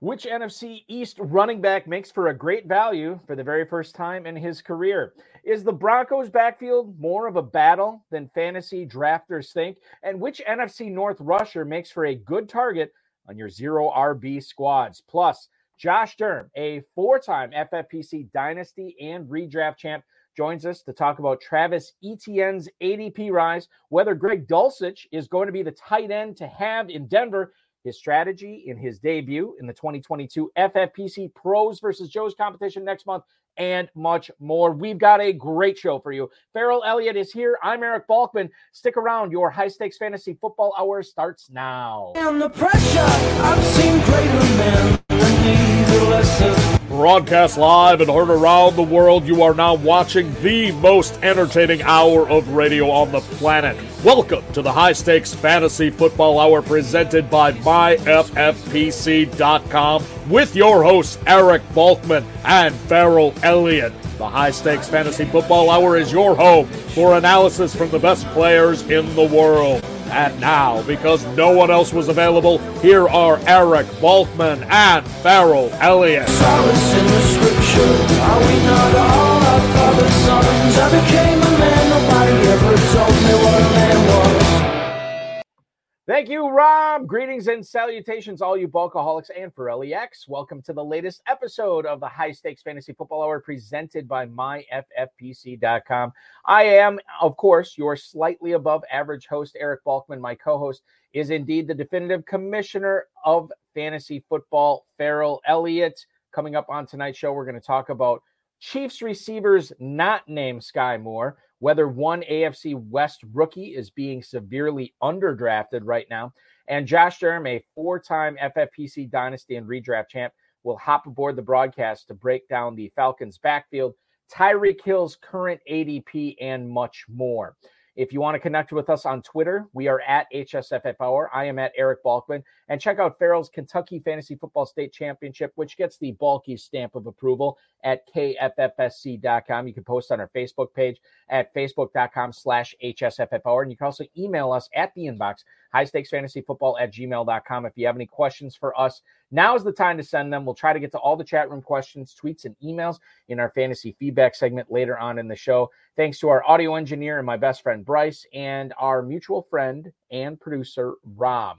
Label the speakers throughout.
Speaker 1: Which NFC East running back makes for a great value for the very first time in his career? Is the Broncos backfield more of a battle than fantasy drafters think? And which NFC North rusher makes for a good target on your zero RB squads? Plus, Josh Durm, a four time FFPC dynasty and redraft champ, joins us to talk about Travis Etienne's ADP rise, whether Greg Dulcich is going to be the tight end to have in Denver his strategy in his debut in the 2022 FFPC Pros versus Joe's competition next month, and much more. We've got a great show for you. Ferrell Elliott is here. I'm Eric Balkman. Stick around. Your high stakes fantasy football hour starts now.
Speaker 2: Broadcast live and heard around the world, you are now watching the most entertaining hour of radio on the planet. Welcome to the High Stakes Fantasy Football Hour presented by MyFFPC.com with your hosts, Eric Balkman and Ferrell Elliott. The High Stakes Fantasy Football Hour is your home for analysis from the best players in the world. And now, because no one else was available, here are Eric Balkman and Ferrell Elliott. Solace in the scripture, are we not all our father's sons? I became a man, nobody ever told me what a man
Speaker 1: Thank you, Rob. Greetings and salutations, all you bulkaholics and Pirelli X. Welcome to the latest episode of the High Stakes Fantasy Football Hour presented by MyFFPC.com. I am, of course, your slightly above average host, Eric Balkman. My co host is indeed the definitive commissioner of fantasy football, Ferrell Elliott. Coming up on tonight's show, we're going to talk about Chiefs receivers not named Skyy Moore whether one AFC West rookie is being severely underdrafted right now. And Josh Durm, a four time FFPC Dynasty and redraft champ, will hop aboard the broadcast to break down the Falcons' backfield, Tyreek Hill's current ADP, and much more. If you want to connect with us on Twitter, we are at HSFF. I am at Eric Balkman. And check out Ferrell's Kentucky Fantasy Football State Championship, which gets the bulky stamp of approval at kffsc.com. You can post on our Facebook page at facebook.com slash HSFF. And you can also email us at the inbox, high stakes fantasy football at gmail.com. If you have any questions for us, now is the time to send them. We'll try to get to all the chat room questions, tweets, and emails in our fantasy feedback segment later on in the show. Thanks to our audio engineer and my best friend Bryce, and our mutual friend and producer Rob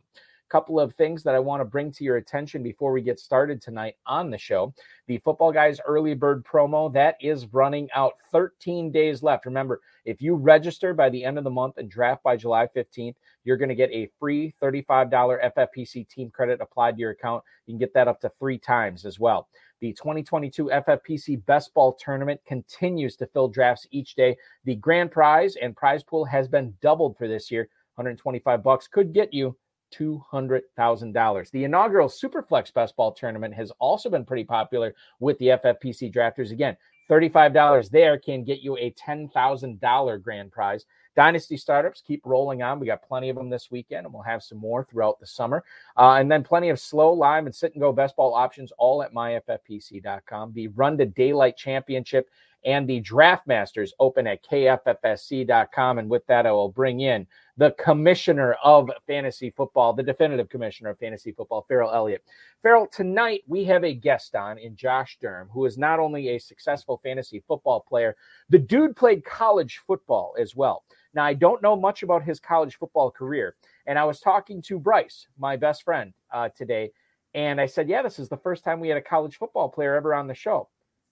Speaker 1: couple of things that I want to bring to your attention before we get started tonight on the show. The Football Guys early bird promo that is running out 13 days left. Remember, if you register by the end of the month and draft by July 15th, you're going to get a free $35 FFPC team credit applied to your account. You can get that up to three times as well. The 2022 FFPC Best Ball Tournament continues to fill drafts each day. The grand prize and prize pool has been doubled for this year. 125 bucks could get you $200,000. The inaugural Superflex Best Ball Tournament has also been pretty popular with the FFPC drafters. Again, $35 there can get you a $10,000 grand prize. Dynasty startups keep rolling on. We got plenty of them this weekend, and we'll have some more throughout the summer. Uh, and then plenty of slow, live, and sit and go best ball options all at myffpc.com. The Run to Daylight Championship and the Draft Masters open at kffsc.com. And with that, I will bring in the commissioner of fantasy football, the definitive commissioner of fantasy football, Ferrell Elliott. Ferrell, tonight we have a guest on in Josh Durm, who is not only a successful fantasy football player, the dude played college football as well. Now, I don't know much about his college football career. And I was talking to Bryce, my best friend, uh, today. And I said, Yeah, this is the first time we had a college football player ever on the show.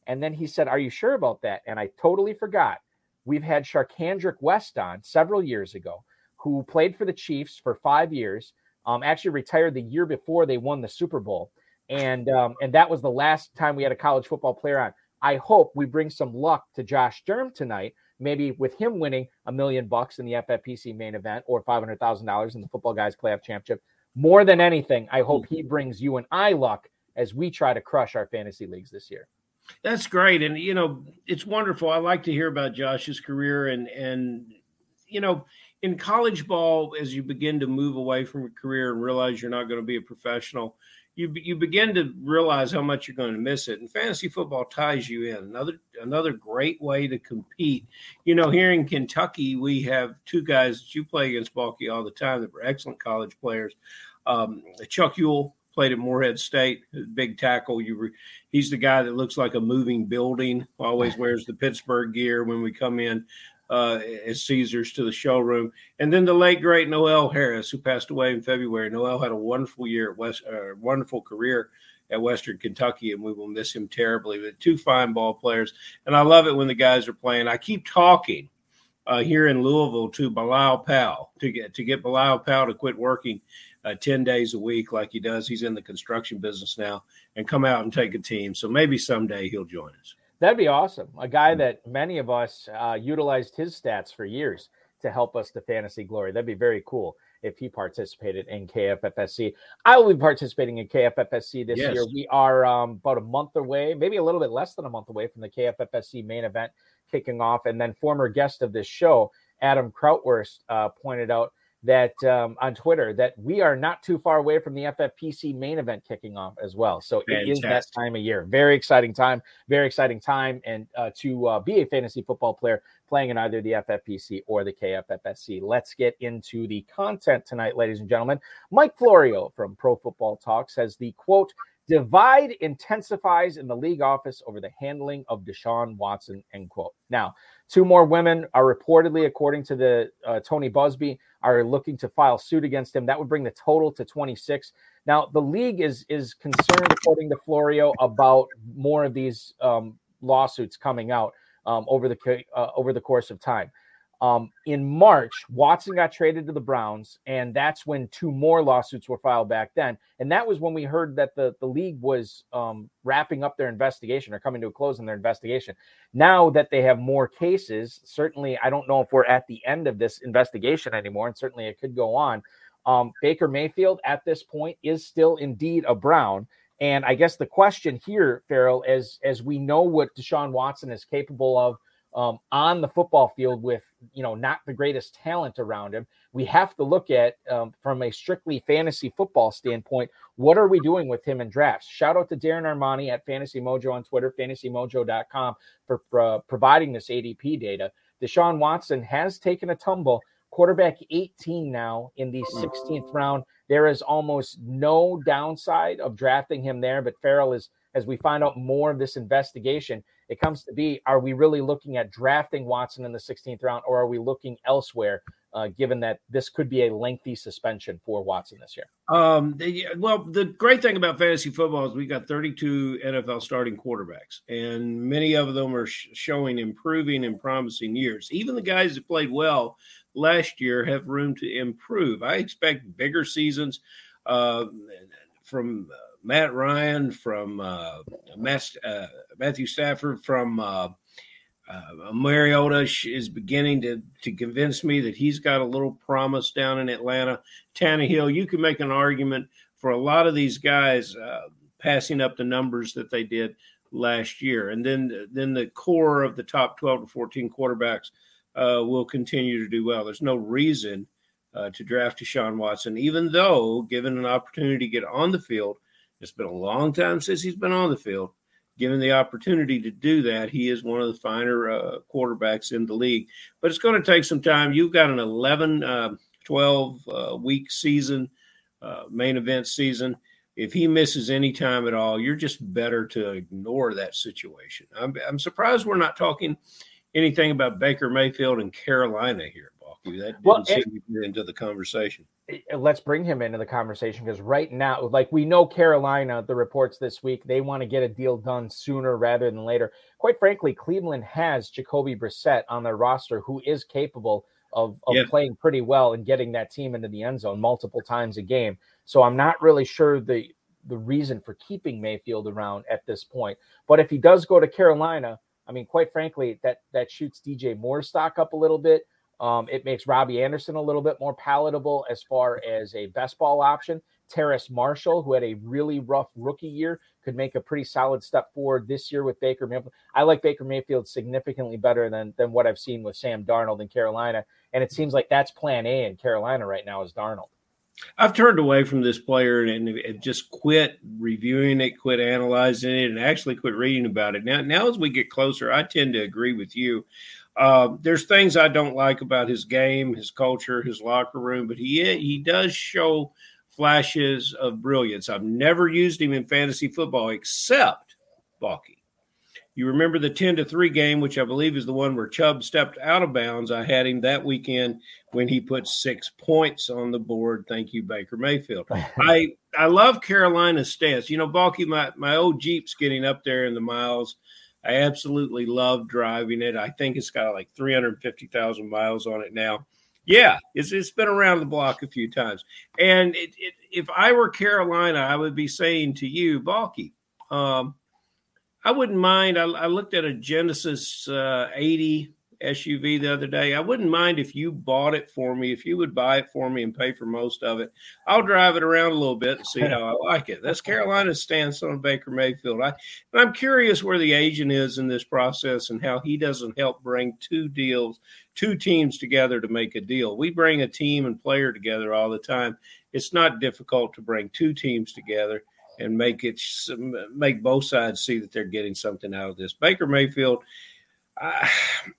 Speaker 1: And then he said, Are you sure about that? And I totally forgot. We've had Charcandrick West on several years ago, who played for the Chiefs for five years, um, actually retired the year before they won the Super Bowl. And um, and that was the last time we had a college football player on. I hope we bring some luck to Josh Durm tonight maybe with him winning a million bucks in the FFPC main event or $500,000 in the Football Guys Playoff Championship. More than anything, I hope he brings you and I luck as we try to crush our fantasy leagues this year.
Speaker 3: That's great. And, you know, it's wonderful. I like to hear about Josh's career and, and, you know, in college ball, as you begin to move away from a career and realize you're not going to be a professional, you you begin to realize how much you're going to miss it. And fantasy football ties you in. Another another great way to compete. You know, here in Kentucky, we have two guys that you play against Balky all the time that were excellent college players. Um, Chuck Ewell played at Morehead State, big tackle. You, re, he's the guy that looks like a moving building. Always wears the Pittsburgh gear when we come in uh, as Caesars to the showroom. And then the late great Noel Harris, who passed away in February. Noel had a wonderful year at West, uh, wonderful career at Western Kentucky, and we will miss him terribly. But two fine ball players, and I love it when the guys are playing. I keep talking uh, here in Louisville to Bilal Powell to get to get Bilal Powell to quit working uh, ten days a week like he does. He's in the construction business now, and come out and take a team. So maybe someday he'll join us.
Speaker 1: That'd be awesome. A guy that many of us uh, utilized his stats for years to help us to fantasy glory. That'd be very cool if he participated in KFFSC. I will be participating in KFFSC this yes. year. We are um, about a month away, maybe a little bit less than a month away from the KFFSC main event kicking off. And then former guest of this show, Adam Krautwurst, uh, pointed out that um, on Twitter that we are not too far away from the FFPC main event kicking off as well. So Fantastic. it is that time of year. Very exciting time. Very exciting time, and uh, to uh, be a fantasy football player playing in either the FFPC or the KFFSC. Let's get into the content tonight, ladies and gentlemen. Mike Florio from Pro Football Talk says the quote divide intensifies in the league office over the handling of Deshaun Watson. End quote. Now, two more women are reportedly, according to the uh, Tony Buzbee, are looking to file suit against him. That would bring the total to 26. Now, the league is is concerned, according to Florio, about more of these um, lawsuits coming out um, over the uh, over the course of time. Um, in March, Watson got traded to the Browns, and that's when two more lawsuits were filed back then. And that was when we heard that the, the league was um, wrapping up their investigation or coming to a close in their investigation. Now that they have more cases, certainly I don't know if we're at the end of this investigation anymore, and certainly it could go on. Um, Baker Mayfield at this point is still indeed a Brown. And I guess the question here, Ferrell, as as we know what Deshaun Watson is capable of um, on the football field with you know not the greatest talent around him. We have to look at um, from a strictly fantasy football standpoint what are we doing with him in drafts? Shout out to darren armani at fantasy mojo on twitter fantasymojo.com for, for uh, providing this adp data. Deshaun watson has taken a tumble. Quarterback 18 now in the 16th round. There is almost no downside of drafting him there but ferrell is as we find out more of this investigation it comes to be are we really looking at drafting Watson in the 16th round or are we looking elsewhere, uh, given that this could be a lengthy suspension for Watson this year?
Speaker 3: Um, well, the great thing about fantasy football is we got 32 NFL starting quarterbacks, and many of them are sh- showing improving and promising years. Even the guys that played well last year have room to improve. I expect bigger seasons uh, from. Uh, Matt Ryan, from uh, uh, Matthew Stafford, from uh, uh, Mariota is beginning to, to convince me that he's got a little promise down in Atlanta. Tannehill, you can make an argument for a lot of these guys passing up the numbers that they did last year. And then, then the core of the top 12 to 14 quarterbacks will continue to do well. There's no reason uh, to draft Deshaun Watson, even though given an opportunity to get on the field – it's been a long time since he's been on the field. Given the opportunity to do that, he is one of the finer uh, quarterbacks in the league. But it's going to take some time. You've got an 11, uh, 12 uh, week season, uh, main event season. If he misses any time at all, you're just better to ignore that situation. I'm, I'm surprised we're not talking anything about Baker Mayfield and Carolina here, Balky. That didn't well, seem to get into the conversation.
Speaker 1: Let's bring him into the conversation because right now, like we know Carolina, the reports this week, they want to get a deal done sooner rather than later. Quite frankly, Cleveland has Jacoby Brissett on their roster who is capable of, of yeah. playing pretty well and getting that team into the end zone multiple times a game. So I'm not really sure the the reason for keeping Mayfield around at this point. But if he does go to Carolina, I mean, quite frankly, that that shoots DJ Moore stock up a little bit. Um, it makes Robbie Anderson a little bit more palatable as far as a best ball option. Terrace Marshall, who had a really rough rookie year, could make a pretty solid step forward this year with Baker Mayfield. I like Baker Mayfield significantly better than than what I've seen with Sam Darnold in Carolina, and it seems like that's Plan A in Carolina right now is Darnold.
Speaker 3: I've turned away from this player and, and, just quit reviewing it, quit analyzing it, and actually quit reading about it. Now, now as we get closer, I tend to agree with you. Uh, there's things I don't like about his game, his culture, his locker room, but he he does show flashes of brilliance. I've never used him in fantasy football except Balky. You remember the 10 to 3 game, which I believe is the one where Chubb stepped out of bounds. I had him that weekend when he put six points on the board. Thank you, Baker Mayfield. I I love Carolina's stance. You know, Balky, my, my old Jeep's getting up there in the miles. I absolutely love driving it. I think it's got like 350,000 miles on it now. Yeah, it's, it's been around the block a few times. And it, it, if I were Carolina, I would be saying to you, Balky, um, I wouldn't mind. I, I looked at a Genesis uh, 80 SUV the other day. I wouldn't mind if you bought it for me, if you would buy it for me and pay for most of it. I'll drive it around a little bit and see how I like it. That's Carolina's stance on Baker Mayfield. I, I'm curious where the agent is in this process and how he doesn't help bring two deals, two teams together to make a deal. We bring a team and player together all the time. It's not difficult to bring two teams together and make it make both sides see that they're getting something out of this. Baker Mayfield, uh,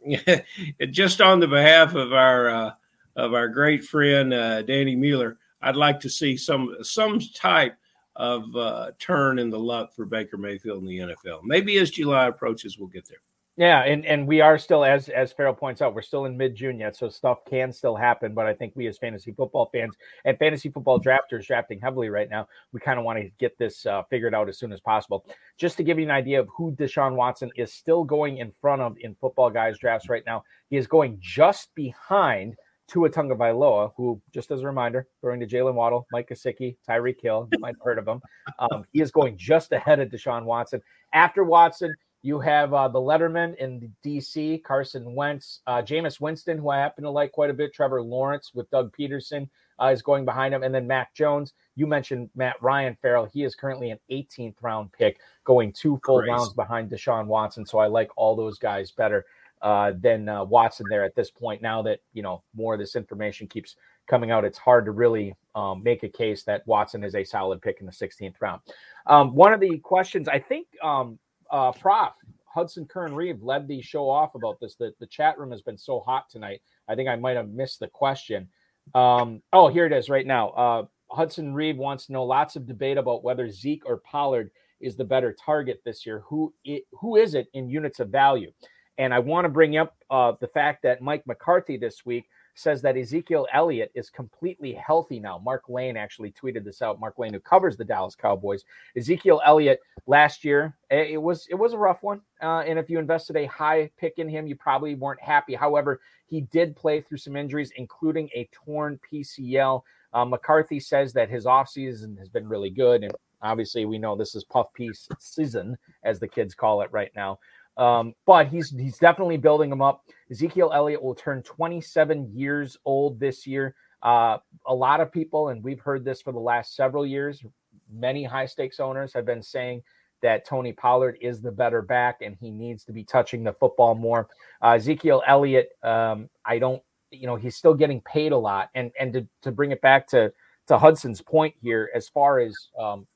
Speaker 3: just on the behalf of our uh, of our great friend uh, Danny Mueller, I'd like to see some some type of uh, turn in the luck for Baker Mayfield in the NFL. Maybe as July approaches, we'll get there.
Speaker 1: Yeah, and and we are still as as Ferrell points out, we're still in mid June yet, so stuff can still happen. But I think we as fantasy football fans and fantasy football drafters drafting heavily right now, we kind of want to get this uh, figured out as soon as possible. Just to give you an idea of who Deshaun Watson is still going in front of in football guys drafts right now, he is going just behind Tua Tagovailoa, who, just as a reminder, throwing to Jaylen Waddle, Mike Gesicki, Tyreek Hill, you might have heard of him. Um, he is going just ahead of Deshaun Watson. After Watson, you have uh, the Letterman in DC, Carson Wentz, uh, Jameis Winston, who I happen to like quite a bit. Trevor Lawrence with Doug Pederson uh, is going behind him, and then Mac Jones. You mentioned Matt Ryan Ferrell. He is currently an 18th round pick, going two full Crazy. rounds behind Deshaun Watson. So I like all those guys better uh, than uh, Watson there at this point. Now that you know more of this information keeps coming out, it's hard to really um, make a case that Watson is a solid pick in the 16th round. Um, one of the questions I think. Um, uh, Prof. Hudson Kern Reeve led the show off about this. The, the chat room has been so hot tonight. I think I might have missed the question. Um, oh, here it is right now. Uh, Hudson Reeve wants to know lots of debate about whether Zeke or Pollard is the better target this year. Who it, who is it in units of value? And I want to bring up uh, the fact that Mike McCarthy this week says that Ezekiel Elliott is completely healthy now. Mark Lane actually tweeted this out. Mark Lane, who covers the Dallas Cowboys, Ezekiel Elliott last year it was it was a rough one, uh, and if you invested a high pick in him, you probably weren't happy. However, he did play through some injuries, including a torn PCL. Uh, McCarthy says that his offseason has been really good, and obviously we know this is puff piece season, as the kids call it right now. Um, but he's he's definitely building them up. Ezekiel Elliott will turn 27 years old this year. Uh, a lot of people, and we've heard this for the last several years, many high stakes owners have been saying that Tony Pollard is the better back and he needs to be touching the football more. Uh, Ezekiel Elliott, um, I don't, you know, he's still getting paid a lot. And and to, to bring it back to to Hudson's point here, as far as um,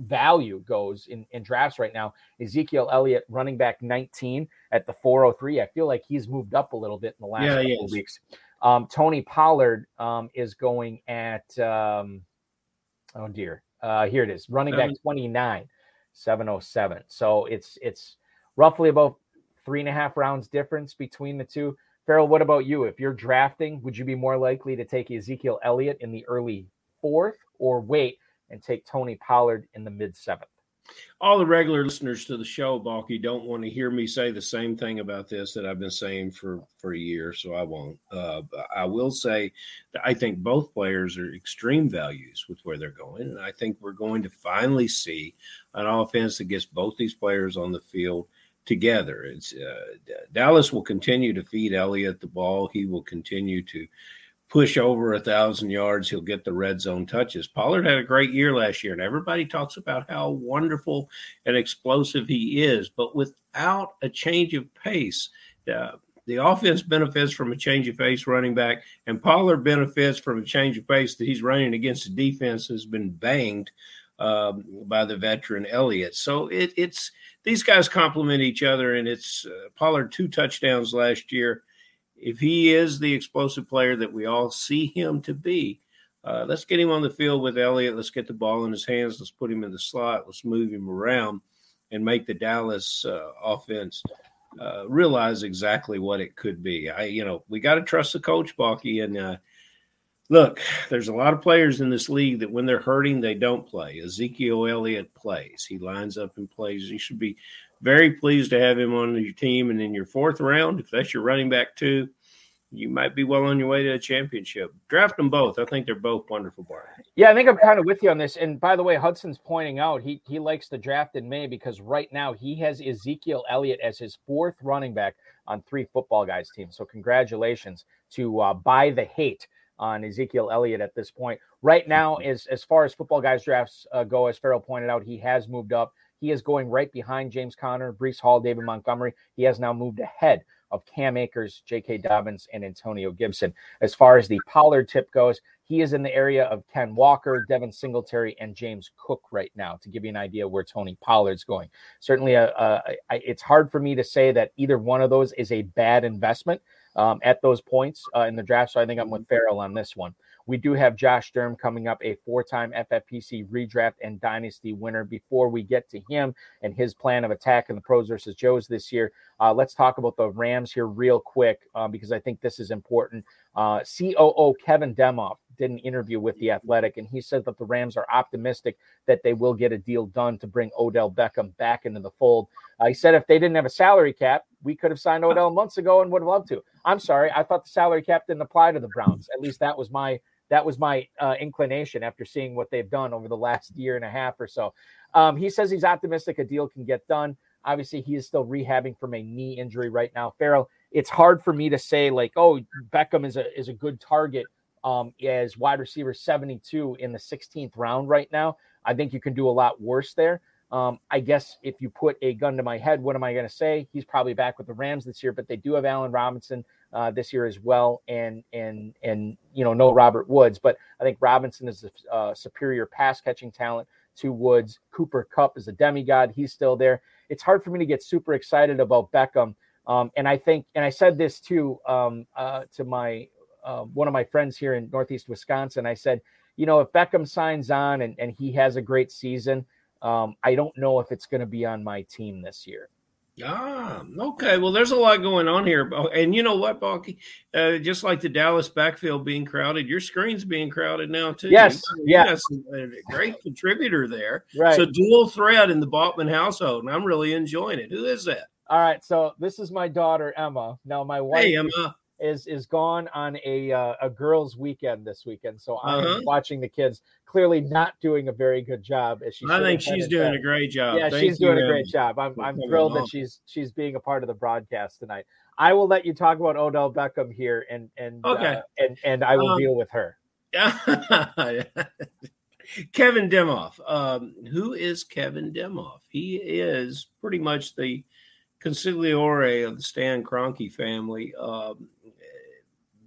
Speaker 1: value goes in, in drafts right now. Ezekiel Elliott, running back 19 at the 403. I feel like he's moved up a little bit in the last yeah, couple of weeks. Um, Tony Pollard um, is going at, um, oh dear, uh, here it is, running back 29, 707. So it's it's roughly about three and a half rounds difference between the two. Ferrell, what about you? If you're drafting, would you be more likely to take Ezekiel Elliott in the early fourth or wait and take Tony Pollard in the mid seventh.
Speaker 3: All the regular listeners to the show, Balky, don't want to hear me say the same thing about this that I've been saying for for a year, so I won't. Uh, I will say that I think both players are extreme values with where they're going, and I think we're going to finally see an offense that gets both these players on the field together. It's uh, Dallas will continue to feed Elliott the ball. He will continue to push over a thousand yards, he'll get the red zone touches. Pollard had a great year last year, and everybody talks about how wonderful and explosive he is. But without a change of pace, uh, the offense benefits from a change of pace running back, and Pollard benefits from a change of pace that he's running against a defense has been banged um, by the veteran Elliott. So it, it's these guys complement each other, and it's uh, Pollard two touchdowns last year if he is the explosive player that we all see him to be, Uh, let's get him on the field with Elliott. Let's get the ball in his hands. Let's put him in the slot. Let's move him around and make the Dallas uh, offense uh, realize exactly what it could be. I, you know, we got to trust the coach, Balky. And uh, look, there's a lot of players in this league that when they're hurting, they don't play. Ezekiel Elliott plays. He lines up and plays. He should be very pleased to have him on your team. And in your fourth round, if that's your running back too, you might be well on your way to a championship. Draft them both. I think they're both wonderful, Bart.
Speaker 1: Yeah, I think I'm kind of with you on this. And by the way, Hudson's pointing out he he likes to draft in May because right now he has Ezekiel Elliott as his fourth running back on three football guys teams. So congratulations to uh, buy the hate on Ezekiel Elliott at this point. Right now, as as far as football guys drafts uh, go, as Ferrell pointed out, he has moved up. He is going right behind James Conner, Breece Hall, David Montgomery. He has now moved ahead of Cam Akers, J.K. Dobbins, and Antonio Gibson. As far as the Pollard tip goes, he is in the area of Ken Walker, Devin Singletary, and James Cook right now to give you an idea where Tony Pollard's going. Certainly, uh, uh, it's hard for me to say that either one of those is a bad investment um, at those points uh, in the draft. So I think I'm with Ferrell on this one. We do have Josh Durm coming up, a four time FFPC redraft and dynasty winner. Before we get to him and his plan of attack in the pros versus Joes this year, uh, let's talk about the Rams here real quick uh, because I think this is important. Uh, COO Kevin Demoff did an interview with The Athletic, and he said that the Rams are optimistic that they will get a deal done to bring Odell Beckham back into the fold. Uh, he said if they didn't have a salary cap, we could have signed Odell months ago and would have loved to. I'm sorry, I thought the salary cap didn't apply to the Browns. At least that was my that was my uh, inclination after seeing what they've done over the last year and a half or so. Um, he says he's optimistic a deal can get done. Obviously, he is still rehabbing from a knee injury right now. Ferrell, it's hard for me to say like, oh, Beckham is a is a good target um, as wide receiver 72 in the 16th round right now. I think you can do a lot worse there. Um, I guess if you put a gun to my head, what am I going to say? He's probably back with the Rams this year, but they do have Allen Robinson uh, this year as well, and and and you know no Robert Woods, but I think Robinson is a uh, superior pass catching talent to Woods. Cooper Kupp is a demigod; he's still there. It's hard for me to get super excited about Beckham, um, and I think, and I said this too um, uh, to my uh, one of my friends here in Northeast Wisconsin. I said, you know, if Beckham signs on and, and he has a great season, um, I don't know if it's going to be on my team this year.
Speaker 3: Ah, okay. Well, there's a lot going on here, and you know what, Balky? Uh, just like the Dallas backfield being crowded, your screen's being crowded now too.
Speaker 1: Yes,
Speaker 3: yeah, great contributor there.
Speaker 1: Right.
Speaker 3: So dual threat in the Balkman household, and I'm really enjoying it. Who is that?
Speaker 1: All right, so this is my daughter Emma. Now my wife.
Speaker 3: Hey, Emma
Speaker 1: is is gone on a uh, a girls' weekend this weekend, so I'm uh-huh. watching the kids. Clearly, not doing a very good job. As she,
Speaker 3: I think she's doing a great job.
Speaker 1: Yeah,
Speaker 3: Thank
Speaker 1: she's doing a great job. I'm I'm thrilled that she's she's being a part of the broadcast tonight. I will let you talk about Odell Beckham here, and and
Speaker 3: okay.
Speaker 1: Uh, and and I will um, deal with her.
Speaker 3: Kevin Demoff. Um, who is Kevin Demoff? He is pretty much the consigliere of the Stan Kroenke family. Um,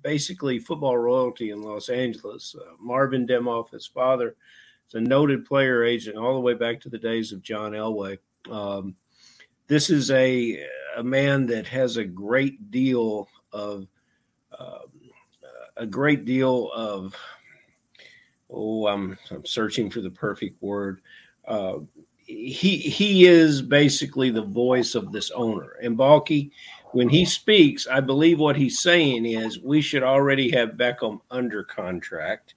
Speaker 3: basically football royalty in Los Angeles. Uh, Marvin Demoff, his father, is a noted player agent all the way back to the days of John Elway. Um, this is a a man that has a great deal of uh, a great deal of oh I'm I'm searching for the perfect word. Uh, he he is basically the voice of this owner. And Balky, when he speaks, I believe what he's saying is we should already have Beckham under contract.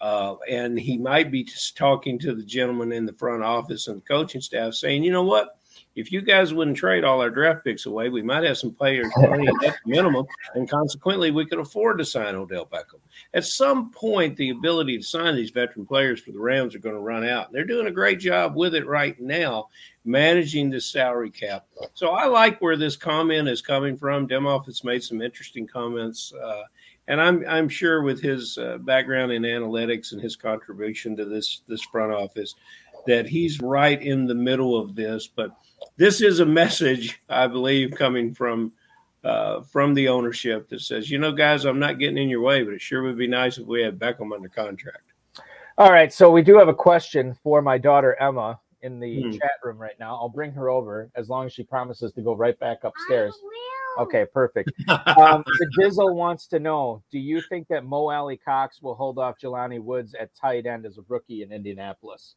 Speaker 3: Uh, and he might be just talking to the gentleman in the front office and the coaching staff saying, you know what? If you guys wouldn't trade all our draft picks away, we might have some players playing at the minimum, and consequently, we could afford to sign Odell Beckham. At some point, the ability to sign these veteran players for the Rams are going to run out. They're doing a great job with it right now, managing the salary cap. So I like where this comment is coming from. Demoff has made some interesting comments. Uh, and I'm I'm sure with his uh, background in analytics and his contribution to this this front office, that he's right in the middle of this. But this is a message, I believe, coming from uh, from the ownership that says, you know, guys, I'm not getting in your way, but it sure would be nice if we had Beckham under contract.
Speaker 1: All right, so we do have a question for my daughter Emma in the hmm. chat room right now. I'll bring her over as long as she promises to go right back upstairs. Okay, perfect. Um, the Dizzle wants to know: Do you think that Mo Alie-Cox will hold off Jelani Woods at tight end as a rookie in Indianapolis?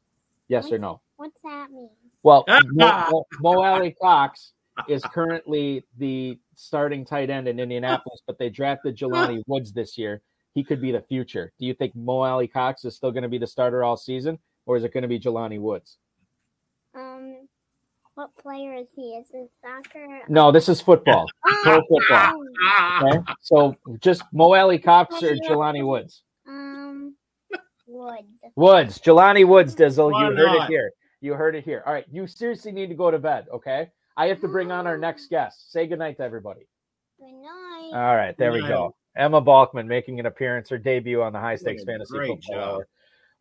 Speaker 1: Yes or no?
Speaker 4: What's that mean?
Speaker 1: Well, Mo, Mo, Mo Alie-Cox is currently the starting tight end in Indianapolis, but they drafted Jelani Woods this year. He could be the future. Do you think Mo Alie-Cox is still going to be the starter all season, or is it going to be Jelani Woods?
Speaker 4: Um, what player is he? Is it soccer?
Speaker 1: No, this is football. Pro
Speaker 4: Oh,
Speaker 1: football. Okay, so just Mo Alie-Cox or Jelani Woods.
Speaker 4: Um, Woods.
Speaker 1: Woods, Jelani Woods, Dizzle.
Speaker 3: Why
Speaker 1: You heard it here. You heard it here. All right, you seriously need to go to bed. Okay, I have to bring on our next guest. Say goodnight to everybody.
Speaker 4: Good night.
Speaker 1: All right, there we go. Emma Balkman making an appearance, her debut on the High Stakes Fantasy
Speaker 3: great
Speaker 1: Football
Speaker 3: job.
Speaker 1: Hour.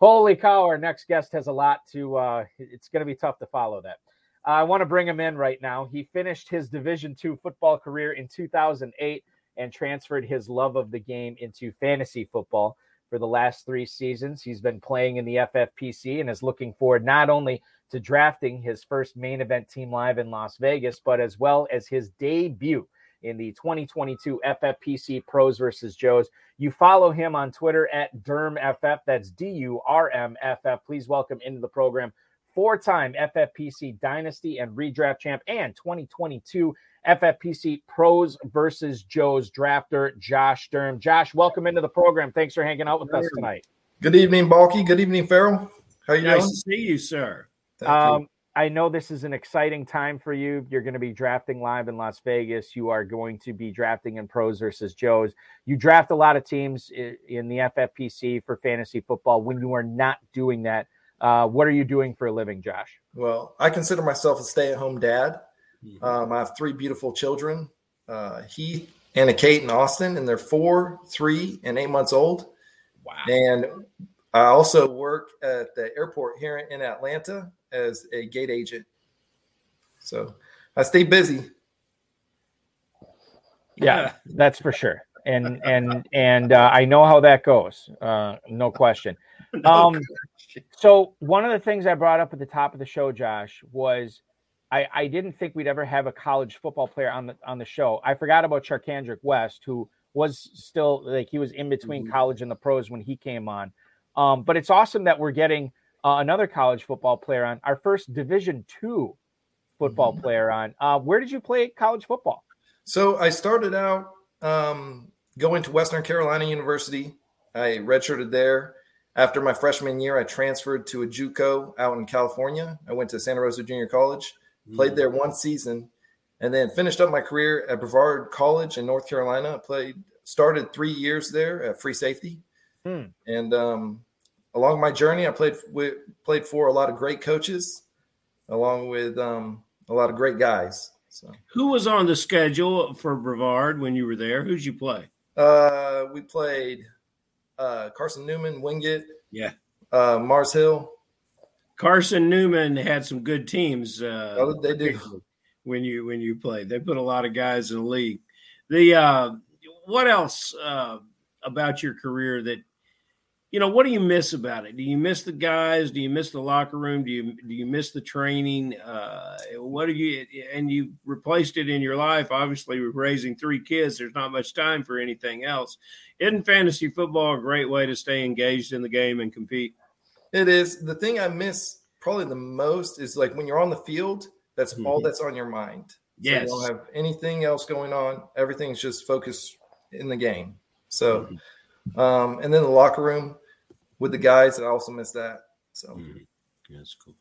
Speaker 1: Holy cow! Our next guest has a lot to. uh It's going to be tough to follow that. I want to bring him in right now. He finished his Division two football career in 2008 and transferred his love of the game into fantasy football. For the last three seasons, he's been playing in the FFPC and is looking forward not only to drafting his first main event team live in Las Vegas, but as well as his debut in the 2022 FFPC Pros versus Joes. You follow him on Twitter at DurmFF. That's D U R M F F. Please welcome into the program four time FFPC Dynasty and Redraft Champ and 2022 FFPC Pros versus Joes drafter, Josh Durm. Josh, welcome into the program. Thanks for hanging out with us tonight.
Speaker 5: Good evening, Balky. Good evening, Farrell. How you
Speaker 3: Nice
Speaker 5: doing?
Speaker 3: to see you, sir.
Speaker 5: Thank you.
Speaker 1: Um, I know this is an exciting time for you. You're going to be drafting live in Las Vegas. You are going to be drafting in pros versus Joes. You draft a lot of teams in the FFPC for fantasy football. When you are not doing that, uh, what are you doing for a living, Josh?
Speaker 5: Well, I consider myself a stay-at-home dad.
Speaker 3: Mhm.
Speaker 5: Um, I have three beautiful children: uh, Heath, Anna, Kate, and Austin, and they're four, three, and eight months old.
Speaker 3: Wow.
Speaker 5: And I also work at the airport here in Atlanta as a gate agent. So I stay busy.
Speaker 1: Yeah, that's for sure. And and and uh, I know how that goes. Uh, no question.
Speaker 3: No
Speaker 1: Um,
Speaker 3: question.
Speaker 1: So one of the things I brought up at the top of the show, Josh, was I, I didn't think we'd ever have a college football player on the on the show. I forgot about Charcandrick West, who was still like he was in between
Speaker 3: Mhm.
Speaker 1: college and the pros when he came on. Um, but it's awesome that we're getting uh, another college football player on our first Division two football
Speaker 5: Mhm.
Speaker 1: player on. Uh, where did you play college football?
Speaker 5: So I started out um, going to Western Carolina University. I redshirted there. After my freshman year, I transferred to a JUCO out in California. I went to Santa Rosa Junior College, played there one season, and then finished up my career at Brevard College in North Carolina. I played, started three years there at free safety,
Speaker 1: Hmm.
Speaker 5: and um, along my journey, I played with played for a lot of great coaches, along with um, a lot of great guys. So.
Speaker 3: Who was on the schedule for Brevard when you were there? Who'd you play?
Speaker 5: Uh, we played uh, Carson Newman, Wingate,
Speaker 3: Yeah.
Speaker 5: uh, Mars Hill.
Speaker 3: Carson Newman had some good teams. Uh,
Speaker 5: Oh, they do.
Speaker 3: when you when you played. They put a lot of guys in the league. The uh, what else uh, about your career that you know? What do you miss about it? Do you miss the guys? Do you miss the locker room? Do you do you miss the training? Uh, what do you and you replaced it in your life? Obviously, with raising three kids, there's not much time for anything else. Isn't fantasy football a great way to stay engaged in the game and compete?
Speaker 5: It is the thing I miss probably the most is like when you're on the field. That's all
Speaker 3: Mhm.
Speaker 5: that's on your mind. So
Speaker 3: Yes.
Speaker 5: you don't have anything else going on. Everything's just focused in the game. So, um, and then the locker room with the guys, I also miss that. So,
Speaker 3: Mhm. That's cool.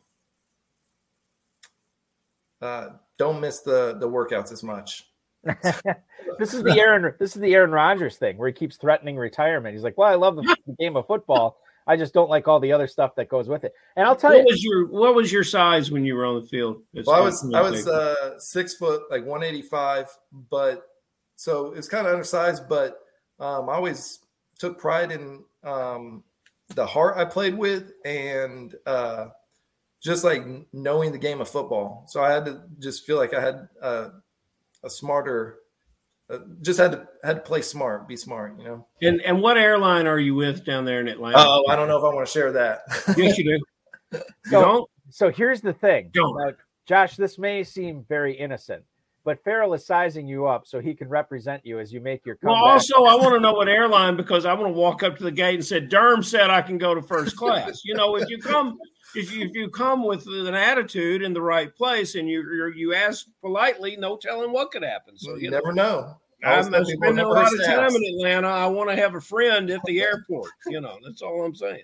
Speaker 5: uh, don't miss the the workouts as much.
Speaker 1: This is the Aaron. This is the Aaron Rodgers thing where he keeps threatening retirement. He's like, "Well, I love the, the game of football. I just don't like all the other stuff that goes with it." And I'll tell
Speaker 3: What
Speaker 1: you,
Speaker 3: was your what was your size when you were on the field?
Speaker 5: Well, I was I was uh, six foot, like one eighty five, but so it's kind of undersized. But um, I always took pride in um, the heart I played with, and uh, just like knowing the game of football. So I had to just feel like I had uh, a smarter, uh, just had to had to play smart, be smart, you know.
Speaker 3: and and what airline are you with down there in Atlanta?
Speaker 5: Oh, I don't know if I want to share that.
Speaker 3: yes, you do. You
Speaker 1: So-
Speaker 3: don't?
Speaker 1: so here's the thing,
Speaker 3: Don't.
Speaker 1: about- Josh. This may seem very innocent, but Ferrell is sizing you up so he can represent you as you make your comeback.
Speaker 3: Well, also, I want to know what airline because I want to walk up to the gate and say, Durm said I can go to first class. You know, if you come. If you, if you come with an attitude in the right place and you you you ask politely, no telling what could happen. So
Speaker 5: you
Speaker 3: you
Speaker 5: never know.
Speaker 3: I'm
Speaker 5: Always tell people
Speaker 3: spending a
Speaker 5: never
Speaker 3: lot of time in Atlanta. I want to have a friend at the airport. You know, that's all I'm saying.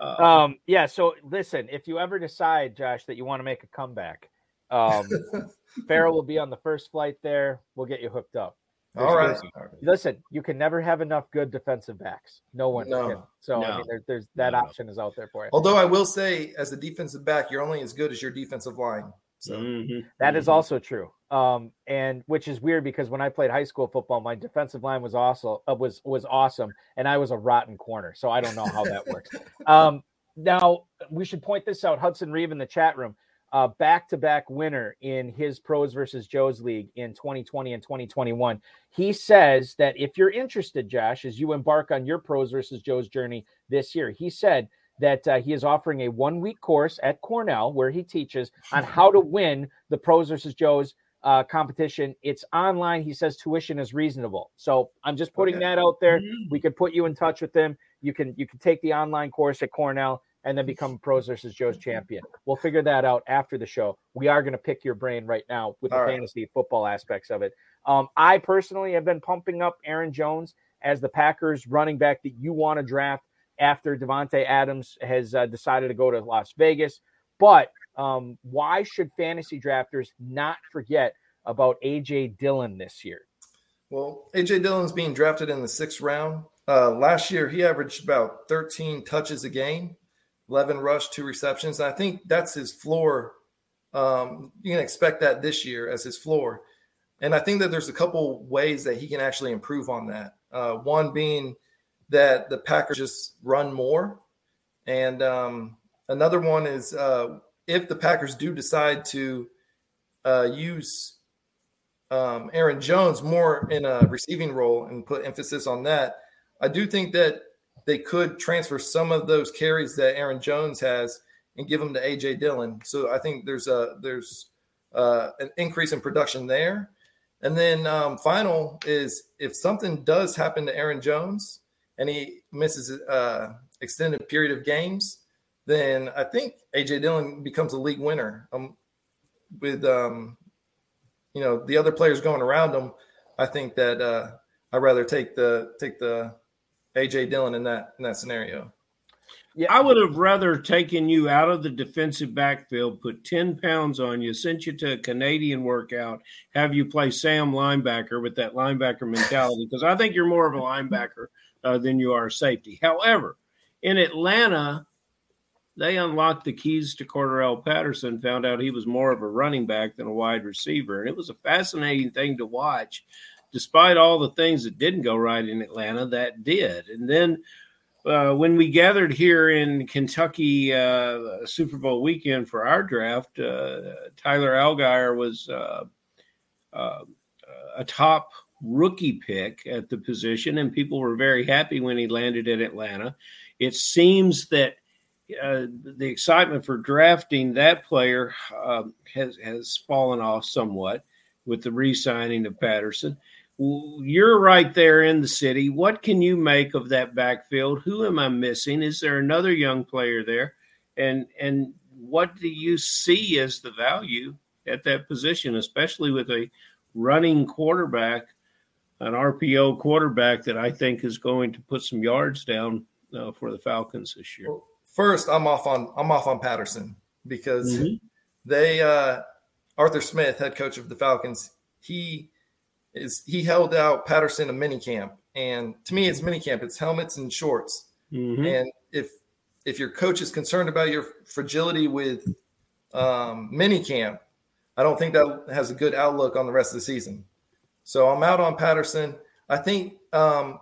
Speaker 3: Uh,
Speaker 1: Um, yeah. So listen, if you ever decide, Josh, that you want to make a comeback, um, Ferrell will be on the first flight there. We'll get you hooked up.
Speaker 5: All right.
Speaker 1: Listen, you can never have enough good defensive backs. No one
Speaker 5: No.
Speaker 1: can. So I mean, there, there's that
Speaker 3: No.
Speaker 1: option is out there for you.
Speaker 5: Although I will say, as a defensive back, you're only as good as your defensive line. So
Speaker 3: mhm,
Speaker 1: That is
Speaker 3: mhm.
Speaker 1: also true. Um, and which is weird because when I played high school football, my defensive line was also uh, was was awesome, and I was a rotten corner. So I don't know how that works. Um, now we should point this out. Hudson Reeve in the chat room, uh, back-to-back winner in his pros versus Joe's league in 2020 and 2021. He says that if you're interested, Josh, as you embark on your pros versus Joe's journey this year, he said that uh, he is offering a one-week course at Cornell where he teaches on how to win the pros versus Joe's uh, competition. It's online. He says tuition is reasonable. So I'm just putting
Speaker 5: Okay.
Speaker 1: that out there.
Speaker 3: Mhm.
Speaker 1: We could put you in touch with them. You can you can take the online course at Cornell and then become a pros versus Joe's champion. We'll figure that out after the show. We are going to pick your brain right now with the
Speaker 5: All right.
Speaker 1: fantasy football aspects of it. Um, I personally have been pumping up Aaron Jones as the Packers running back that you want to draft after Davante Adams has uh, decided to go to Las Vegas. But um, why should fantasy drafters not forget about AJ Dillon this year?
Speaker 5: Well, AJ Dillon's being drafted in the sixth round. Uh, last year, he averaged about 13 touches a game, 11 rush, two receptions. I think that's his floor. Um, you can expect that this year as his floor. And I think that there's a couple ways that he can actually improve on that. Uh, one being that the Packers just run more. And um, another one is uh, if the Packers do decide to uh, use um, Aaron Jones more in a receiving role and put emphasis on that, I do think that they could transfer some of those carries that Aaron Jones has and give them to AJ Dillon. So I think there's a there's uh, an increase in production there. And then um, final is if something does happen to Aaron Jones and he misses uh extended period of games, then I think AJ Dillon becomes a league winner. Um, with um, you know the other players going around him, I think that uh, I'd rather take the take the AJ Dillon in that in that scenario.
Speaker 1: Yeah,
Speaker 3: I would have rather taken you out of the defensive backfield, put 10 pounds on you, sent you to a Canadian workout, have you play Sam linebacker with that linebacker mentality, because I think you're more of a linebacker uh, than you are a safety. However, in Atlanta, they unlocked the keys to Cordarrelle Patterson, found out he was more of a running back than a wide receiver. And it was a fascinating thing to watch, despite all the things that didn't go right in Atlanta, that did. And then uh, when we gathered here in Kentucky uh, Super Bowl weekend for our draft, uh, Tyler Allgeier was uh, uh, a top rookie pick at the position, and people were very happy when he landed in Atlanta. It seems that uh, the excitement for drafting that player um, has has fallen off somewhat with the re-signing of Patterson. You're right there in the city. What can you make of that backfield? Who am I missing? Is there another young player there? And and what do you see as the value at that position, especially with a running quarterback, an RPO quarterback that I think is going to put some yards down uh, for the Falcons this year.
Speaker 5: First, I'm off on I'm off on Patterson because
Speaker 3: Mhm.
Speaker 5: they uh, Arthur Smith, head coach of the Falcons, he is he held out Patterson a mini camp, and to me, it's mini camp. It's helmets and shorts.
Speaker 3: Mhm.
Speaker 5: And if if your coach is concerned about your fragility with um, mini camp, I don't think that has a good outlook on the rest of the season. So I'm out on Patterson. I think um,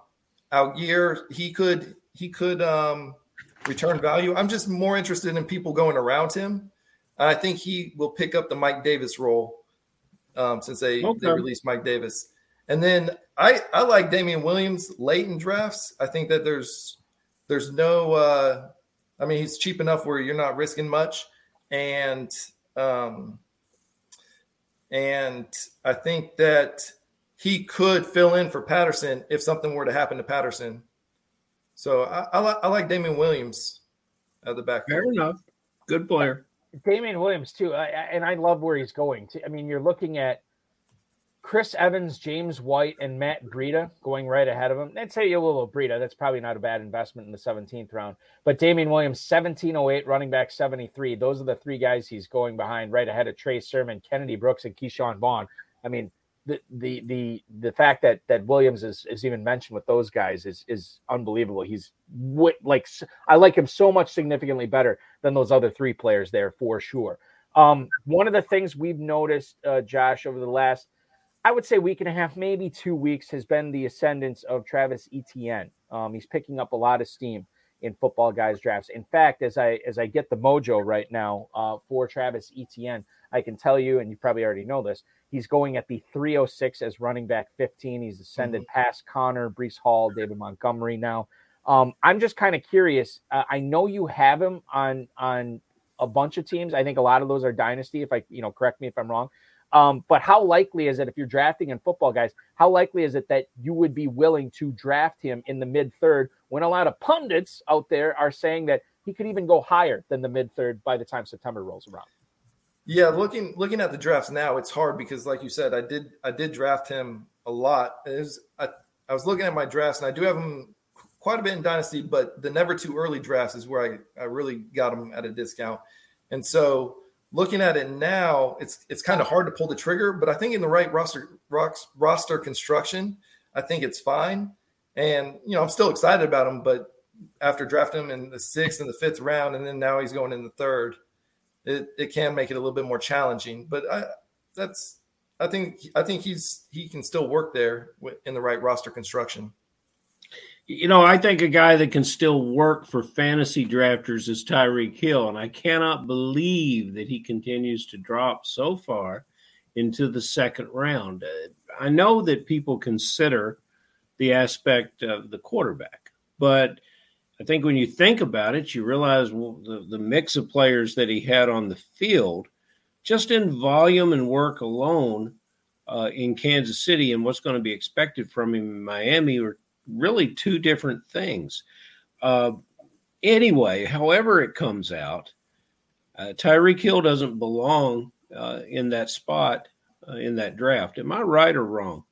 Speaker 5: Allgeier he could he could um, return value. I'm just more interested in people going around him. I think he will pick up the Mike Davis role um, since they, they released Mike Davis. And then I, I like Damien Williams late in drafts. I think that there's there's no uh, I mean he's cheap enough where you're not risking much. And um, and I think that he could fill in for Patterson if something were to happen to Patterson. So I, I, li- I like Damien Williams at the back.
Speaker 3: Fair enough. Good player.
Speaker 1: Damien Williams too, I, and I love where he's going. To I mean, you're looking at Chris Evans, James White, and Matt Breida going right ahead of him. I'd say little Breida. That's probably not a bad investment in the 17th round. But Damien Williams, 1708, running back 73. Those are the three guys he's going behind right ahead of Trey Sermon, Kennedy Brooks, and Ke'Shawn Vaughn. I mean, the the the the fact that that Williams is, is even mentioned with those guys is is unbelievable. He's like I like him so much significantly better than those other three players there for sure. Um, one of the things we've noticed, uh, Josh, over the last I would say week and a half, maybe two weeks, has been the ascendance of Travis Etienne. Um, he's picking up a lot of steam in football guys drafts. In fact, as I as I get the mojo right now uh, for Travis Etienne, I can tell you, and you probably already know this, he's going at the 306 as running back 15. He's ascended mm-hmm. past Conner, Breece Hall, David Montgomery now. Um, I'm just kind of curious. Uh, I know you have him on on a bunch of teams. I think a lot of those are dynasty. If I, you know, correct me if I'm wrong. Um, but how likely is it if you're drafting in football, guys? How likely is it that you would be willing to draft him in the mid third when a lot of pundits out there are saying that he could even go higher than the mid third by the time September rolls around?
Speaker 5: Yeah, looking looking at the drafts now, it's hard because, like you said, I did I did draft him a lot. Was, I, I was looking at my drafts, and I do have him quite a bit in dynasty, but the never too early drafts is where I, I really got him at a discount. And so looking at it now, it's it's kind of hard to pull the trigger, but I think in the right roster roster construction, I think it's fine. And you know, I'm still excited about him, but after drafting him in the sixth and the fifth round, and then now he's going in the third, it, it can make it a little bit more challenging. But I, that's I think I think he's he can still work there in the right roster construction.
Speaker 3: You know, I think a guy that can still work for fantasy drafters is Tyreek Hill, and I cannot believe that he continues to drop so far into the second round. Uh, I know that people consider the aspect of the quarterback, but I think when you think about it, you realize well, the, the mix of players that he had on the field, just in volume and work alone uh, in Kansas City, and what's going to be expected from him in Miami, or really two different things. Uh, anyway, however it comes out, uh, Tyreek Hill doesn't belong uh, in that spot uh, in that draft. Am I right or wrong?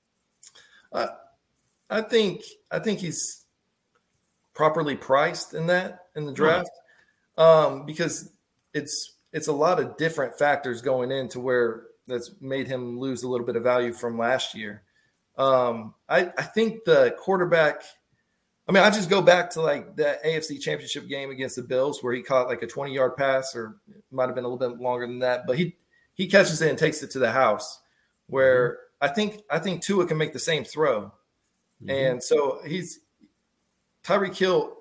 Speaker 5: I think I think he's properly priced in that in the draft um, because it's it's a lot of different factors going into where that's made him lose a little bit of value from last year. Um, I, I think the quarterback. I mean, I just go back to like that AFC Championship game against the Bills where he caught like a 20 yard pass, or might have been a little bit longer than that, but he he catches it and takes it to the house. Where mm-hmm. I think I think Tua can make the same throw, mm-hmm. and so he's Tyreek Hill.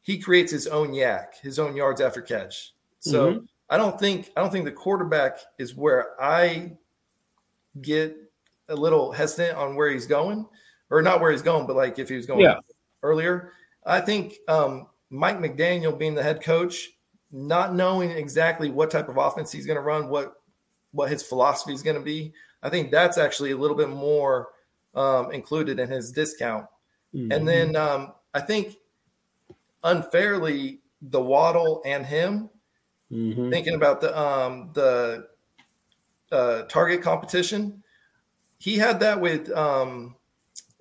Speaker 5: He creates his own YAC, his own yards after catch. So mm-hmm. I don't think I don't think the quarterback is where I get a little hesitant on where he's going, or not where he's going, but like if he was going yeah. earlier. I think um, Mike McDaniel being the head coach, not knowing exactly what type of offense he's going to run, what what his philosophy is going to be, I think that's actually a little bit more um, included in his discount. Mm-hmm. And then um, I think unfairly, the Waddle and him mm-hmm. thinking about the um, the uh, target competition he had that with um,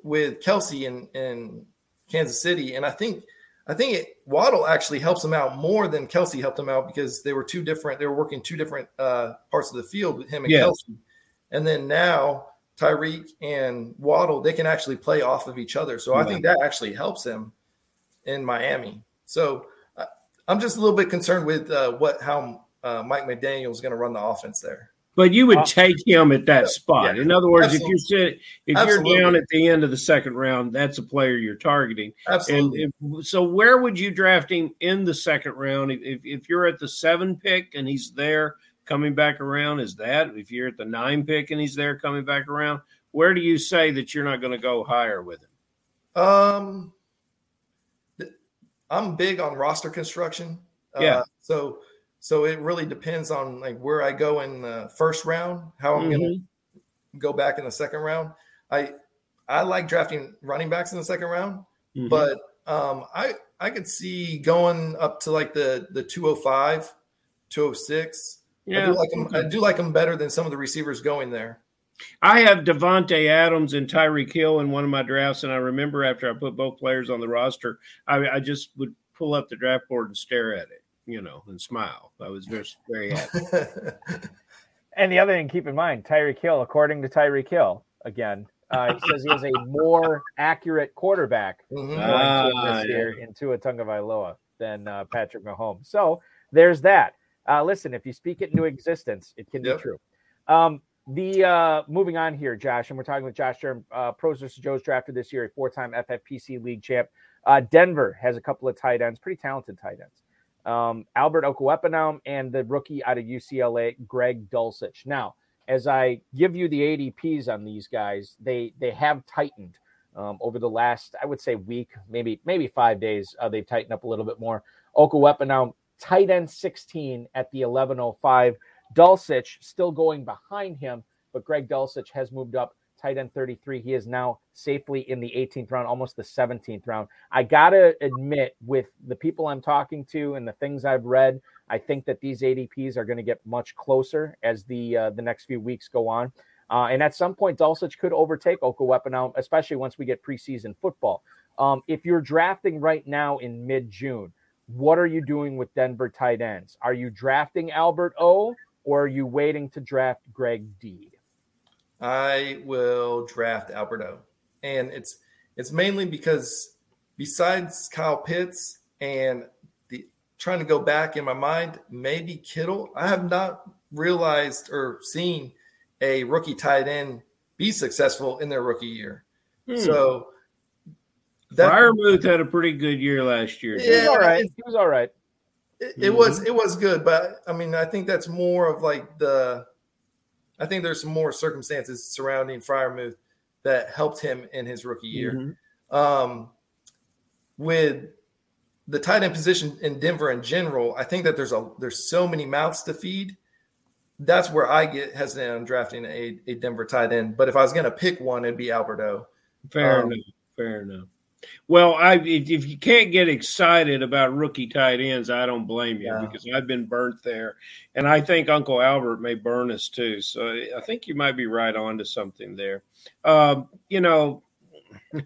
Speaker 5: with Kelce in, in Kansas City, and I think I think it, Waddle actually helps him out more than Kelce helped him out because they were two different. They were working two different uh, parts of the field with him and yes. Kelce, and then now Tyreek and Waddle they can actually play off of each other. So I think that actually helps him in Miami. So uh, I'm just a little bit concerned with uh, what how uh, Mike McDaniel is going to run the offense there.
Speaker 3: But you would take him at that spot. Yeah. In other words, Absolutely. if you sit, if Absolutely. you're down at the end of the second round, that's a player you're targeting.
Speaker 5: Absolutely.
Speaker 3: And if, so, where would you draft him in the second round? If, if you're at the seven pick and he's there coming back around, is that? If you're at the nine pick and he's there coming back around, where do you say that you're not going to go higher with him?
Speaker 5: Um, I'm big on roster construction.
Speaker 3: Yeah. Uh,
Speaker 5: so So it really depends on like where I go in the first round, how I'm going to go back in the second round. I I like drafting running backs in the second round,
Speaker 3: Mhm.
Speaker 5: but um, I I could see going up to like the the 205, 206. I
Speaker 3: yeah,
Speaker 5: do like them. I do like them better than some of the receivers going there.
Speaker 3: I have Davante Adams and Tyreek Hill in one of my drafts, and I remember after I put both players on the roster, I, I just would pull up the draft board and stare at it, you know, and smile. I was just very happy.
Speaker 1: And the other thing, keep in mind, Tyreek Hill, according to Tyreek Hill, again, uh, he says he is a more accurate quarterback
Speaker 5: Mhm.
Speaker 1: going
Speaker 3: Ah,
Speaker 1: to this
Speaker 3: yeah.
Speaker 1: year in Tua Tagovailoa than uh, Patrick Mahomes. So there's that. Uh, listen, if you speak it into existence, it can
Speaker 5: Yep.
Speaker 1: be true. Um, the uh, moving on here, Josh, and we're talking with Josh Durm, uh, Pros vs. Joe's drafted this year, a four-time FFPC league champ. Uh, Denver has a couple of tight ends, pretty talented tight ends. Um, Albert Okwuegbunam and the rookie out of UCLA, Greg Dulcich. Now, as I give you the ADPs on these guys, they they have tightened um, over the last, I would say, week, maybe maybe five days. Uh, they've tightened up a little bit more. Okwuegbunam, tight end 16 at the 1105. Dulcich still going behind him, but Greg Dulcich has moved up. Tight end 33. He is now safely in the 18th round, almost the 17th round. I gotta admit, with the people I'm talking to and the things I've read, I think that these ADPs are going to get much closer as the uh, the next few weeks go on. Uh, and at some point, Dulcich could overtake Okwuegbunam, especially once we get preseason football. Um, if you're drafting right now in mid June, what are you doing with Denver tight ends? Are you drafting Albert O, or are you waiting to draft Greg Deed?
Speaker 5: I will draft Alberto, and it's it's mainly because besides Kyle Pitts and the trying to go back in my mind, maybe Kittle. I have not realized or seen a rookie tight end be successful in their rookie year.
Speaker 3: Hmm.
Speaker 5: So that
Speaker 3: Freiermuth had a pretty good year last year.
Speaker 1: He was
Speaker 5: Yeah,
Speaker 1: all right.
Speaker 5: it's-
Speaker 1: He was all right.
Speaker 5: it, it was it was good, but I mean, I think that's more of like the. I think there's some more circumstances surrounding Freiermuth that helped him in his rookie year.
Speaker 3: Mhm.
Speaker 5: um, with the tight end position in Denver in general, I think that there's a there's so many mouths to feed. That's where I get hesitant on drafting a, a Denver tight end. But if I was going to pick one, it'd be Alberto.
Speaker 3: Fair
Speaker 5: Um,
Speaker 3: enough. Fair enough. Well, I if, you can't get excited about rookie tight ends, I don't blame you
Speaker 5: Yeah.
Speaker 3: because I've been burnt there, and I think Uncle Albert may burn us too. So I think you might be right on to something there. Um, you know,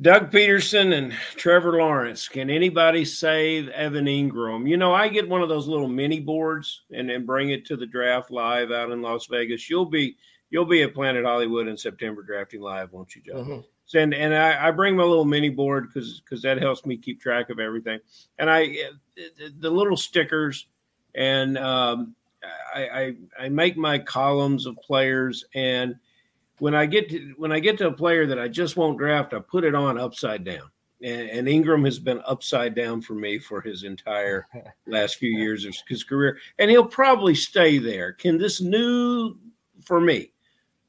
Speaker 3: Doug Pederson and Trevor Lawrence. Can anybody save Evan Engram? You know, I get one of those little mini boards and then bring it to the draft live out in Las Vegas. You'll be you'll be at Planet Hollywood in September drafting live, won't you, John?
Speaker 5: Mhm.
Speaker 3: And and I, I bring my little mini board because because that helps me keep track of everything. And I the, the little stickers and um, I, I I make my columns of players and when I get to when I get to a player that I just won't draft, I put it on upside down. And, and Engram has been upside down for me for his entire last few years of his career, and he'll probably stay there. Can this new for me,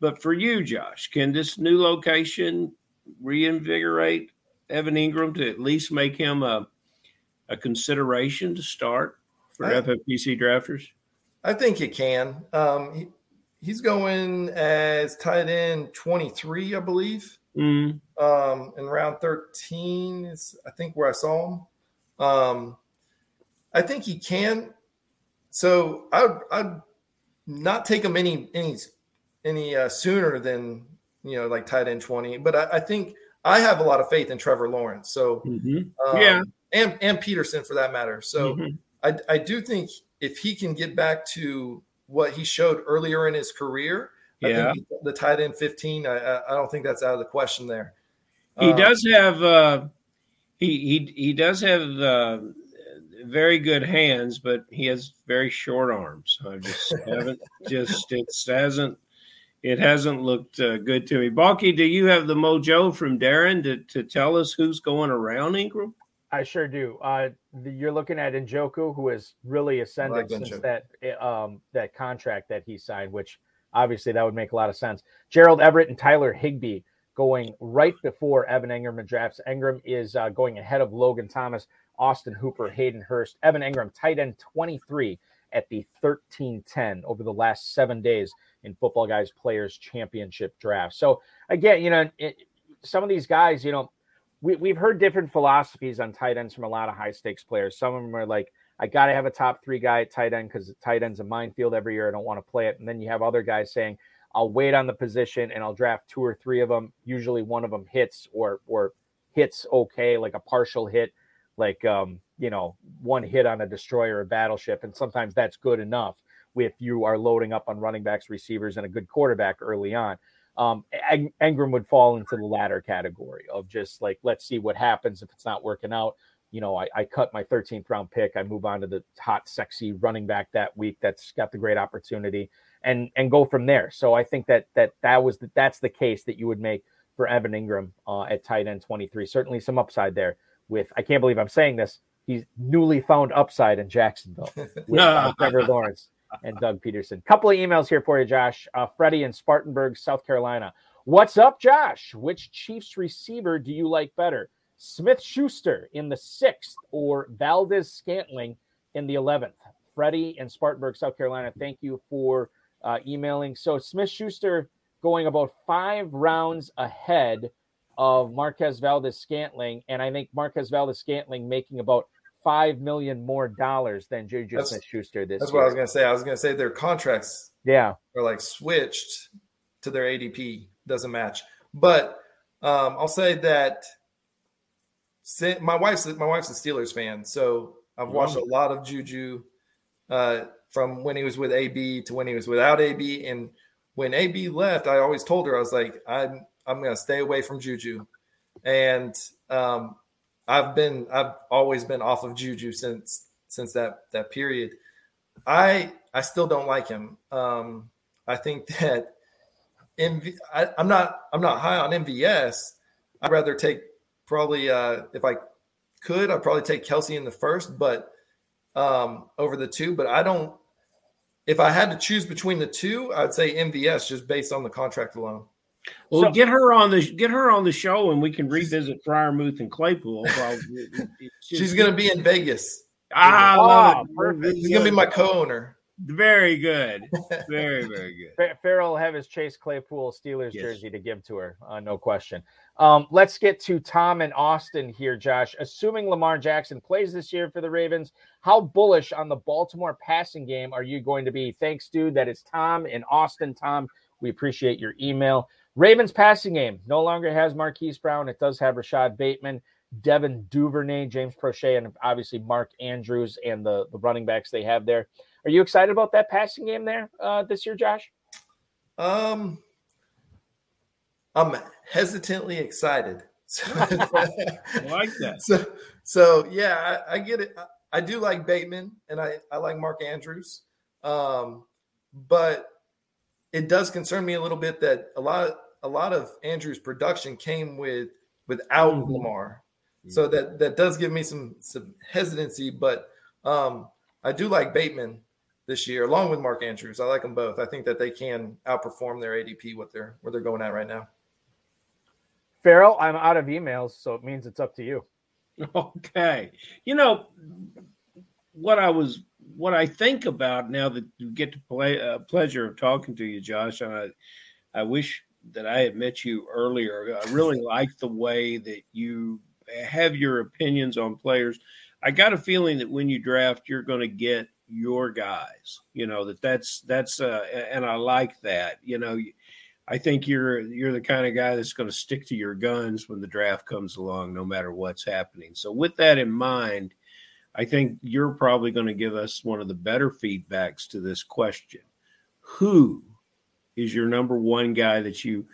Speaker 3: but for you, Josh, can this new location reinvigorate Evan Engram to at least make him a a consideration to start for
Speaker 5: I-
Speaker 3: FFPC drafters?
Speaker 5: I think it can. Um, he, he's going as tight end 23, I believe.
Speaker 3: Mm,
Speaker 5: um, in round 13 is I think where I saw him. Um, I think he can. So I I'd not take him any any any uh, sooner than you know like tight end 20. But I, I think I have a lot of faith in Trevor Lawrence. So
Speaker 3: mhm.
Speaker 5: um,
Speaker 3: Yeah.
Speaker 5: and and Pederson for that matter. So
Speaker 3: Mhm.
Speaker 5: I I do think if he can get back to what he showed earlier in his career, I
Speaker 3: Yeah.
Speaker 5: think the tight end 15, I, I I don't think that's out of the question there.
Speaker 3: He
Speaker 5: Um,
Speaker 3: does have uh, he he he does have uh, very good hands, but he has very short arms. I just haven't just it hasn't it hasn't looked uh, good to me. Balky, do you have the mojo from Darren to, to tell us who's going around Engram?
Speaker 1: I sure do. Uh, the, you're looking at Njoku, who has really ascended
Speaker 5: like
Speaker 1: since that um, that contract that he signed, which obviously that would make a lot of sense. Gerald Everett and Tyler Higbee going right before Evan Engram in drafts. Engram is uh, going ahead of Logan Thomas. Austin Hooper, Hayden Hurst, Evan Engram, tight end 23 at the 1310 over the last seven days in Football Guys Players Championship draft. So, again, you know, it, some of these guys, you know, we, we've heard different philosophies on tight ends from a lot of high stakes players. Some of them are like, I got to have a top three guy at tight end because tight end's a minefield every year. I don't want to play it. And then you have other guys saying, I'll wait on the position and I'll draft two or three of them. Usually one of them hits or or hits okay, like a partial hit, like um, you know, one hit on a destroyer or battleship. And sometimes that's good enough if you are loading up on running backs, receivers, and a good quarterback early on. Um, Engram would fall into the latter category of just like, let's see what happens if it's not working out. You know, I, I cut my 13th round pick. I move on to the hot, sexy running back that week that's got the great opportunity and and go from there. So I think that that that was the, that's the case that you would make for Evan Engram uh, at tight end 23. Certainly some upside there. With I can't believe I'm saying this. He's newly found upside in Jacksonville with uh, Trevor Lawrence and Doug Pederson. Couple of emails here for you, Josh. Uh, Freddie in Spartanburg, South Carolina. What's up, Josh? Which Chiefs receiver do you like better? Smith Schuster in the sixth or Valdes Scantling in the 11th? Freddie in Spartanburg, South Carolina, thank you for uh, emailing. So Smith Schuster going about five rounds ahead of Marquez Valdes Scantling. And I think Marquez Valdes Scantling making about five million more dollars than Juju Smith Schuster this
Speaker 5: That's
Speaker 1: year.
Speaker 5: what I was gonna say. I was gonna say their contracts
Speaker 1: yeah
Speaker 5: are like switched to their ADP doesn't match. But um, I'll say that my wife's my wife's a Steelers fan, so I've watched a lot of Juju uh, from when he was with AB to when he was without AB. And when AB left, I always told her I was like, I'm I'm gonna stay away from Juju, and um, I've been I've always been off of Juju since since that that period. I I still don't like him. Um, I think that MV, I, am not I'm not high on MVS. I'd rather take probably uh, if I could I'd probably take Kelce in the first, but um, over the two. But I don't. If I had to choose between the two, I'd say MVS just based on the contract alone.
Speaker 3: Well, so, get her on the get her on the show, and we can revisit Freiermuth and Claypool.
Speaker 5: she's going to be in Vegas.
Speaker 3: Ah, oh,
Speaker 5: perfect. She's going to be my co-owner.
Speaker 3: Very good. Very, very good.
Speaker 1: Ferrell will have his Chase Claypool Steelers yes. jersey to give to her, uh, no question. Um, let's get to Tom and Austin here, Josh. Assuming Lamar Jackson plays this year for the Ravens, how bullish on the Baltimore passing game are you going to be? Thanks, dude. That is Tom in Austin. Tom, we appreciate your email. Ravens passing game no longer has Marquise Brown. It does have Rashod Bateman, Devin Duvernay, James Proche, and obviously Mark Andrews and the, the running backs they have there. Are you excited about that passing game there uh, this year, Josh?
Speaker 5: Um, I'm hesitantly excited.
Speaker 3: I like that.
Speaker 5: So, so yeah, I, I, get it. I, I do like Bateman, and I I like Mark Andrews, um, but it does concern me a little bit that a lot of, a lot of Andrews' production came with without mm-hmm. Lamar. So that that does give me some some hesitancy, but um, I do like Bateman this year, along with Mark Andrews. I like them both. I think that they can outperform their ADP what they're where they're going at right now.
Speaker 1: Ferrell, I'm out of emails, so it means it's up to you.
Speaker 3: Okay. You know what I was what I think about now that you get to play uh, pleasure of talking to you, Josh, and I, I wish that I had met you earlier. I really like the way that you have your opinions on players. I got a feeling that when you draft, you're going to get your guys. You know that that's that's uh, and I like that. You know, I think you're you're the kind of guy that's going to stick to your guns when the draft comes along, no matter what's happening. So with that in mind, I think you're probably going to give us one of the better feedbacks to this question. Who is your number one guy that you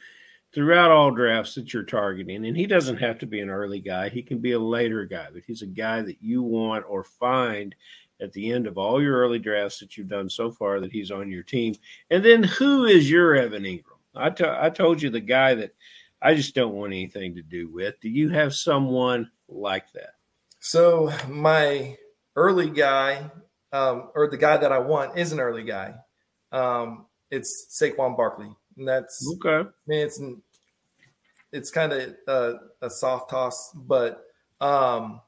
Speaker 3: throughout all drafts that you're targeting? And he doesn't have to be an early guy, he can be a later guy, but he's a guy that you want or find at the end of all your early drafts that you've done so far that he's on your team. And then who is your Evan Engram? I, t- I told you the guy that I just don't want anything to do with. Do you have someone like that?
Speaker 5: So my early guy, um, or the guy that I want, is an early guy. Um, it's Saquon Barkley, and that's
Speaker 3: okay.
Speaker 5: I mean, it's it's kind of a, a, soft toss, but um,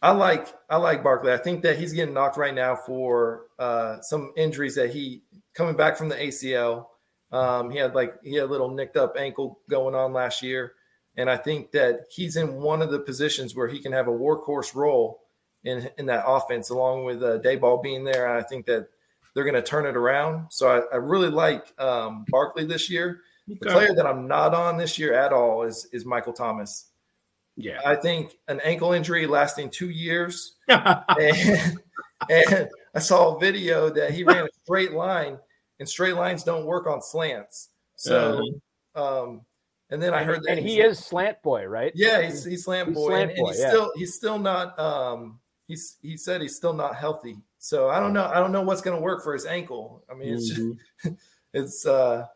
Speaker 5: I like I like Barkley. I think that he's getting knocked right now for uh, some injuries that he coming back from the ACL. Um, he had like he had a little nicked up ankle going on last year, and I think that he's in one of the positions where he can have a workhorse role in in that offense, along with uh, Daboll being there. And I think that they're going to turn it around. So I, I really like um, Barkley this year. The player that I'm not on this year at all is is Michael Thomas.
Speaker 3: Yeah,
Speaker 5: I think an ankle injury lasting two years, and, and I saw a video that he ran a straight line, and straight lines don't work on slants. So, uh-huh. um, and then I heard that,
Speaker 1: and he is slant boy, right?
Speaker 5: Yeah, he's, he's slant he's boy, slant and, and he's yeah. still he's still not. Um, he's he said he's still not healthy. So I don't know. I don't know what's going to work for his ankle. I mean, it's mm-hmm. just, it's uh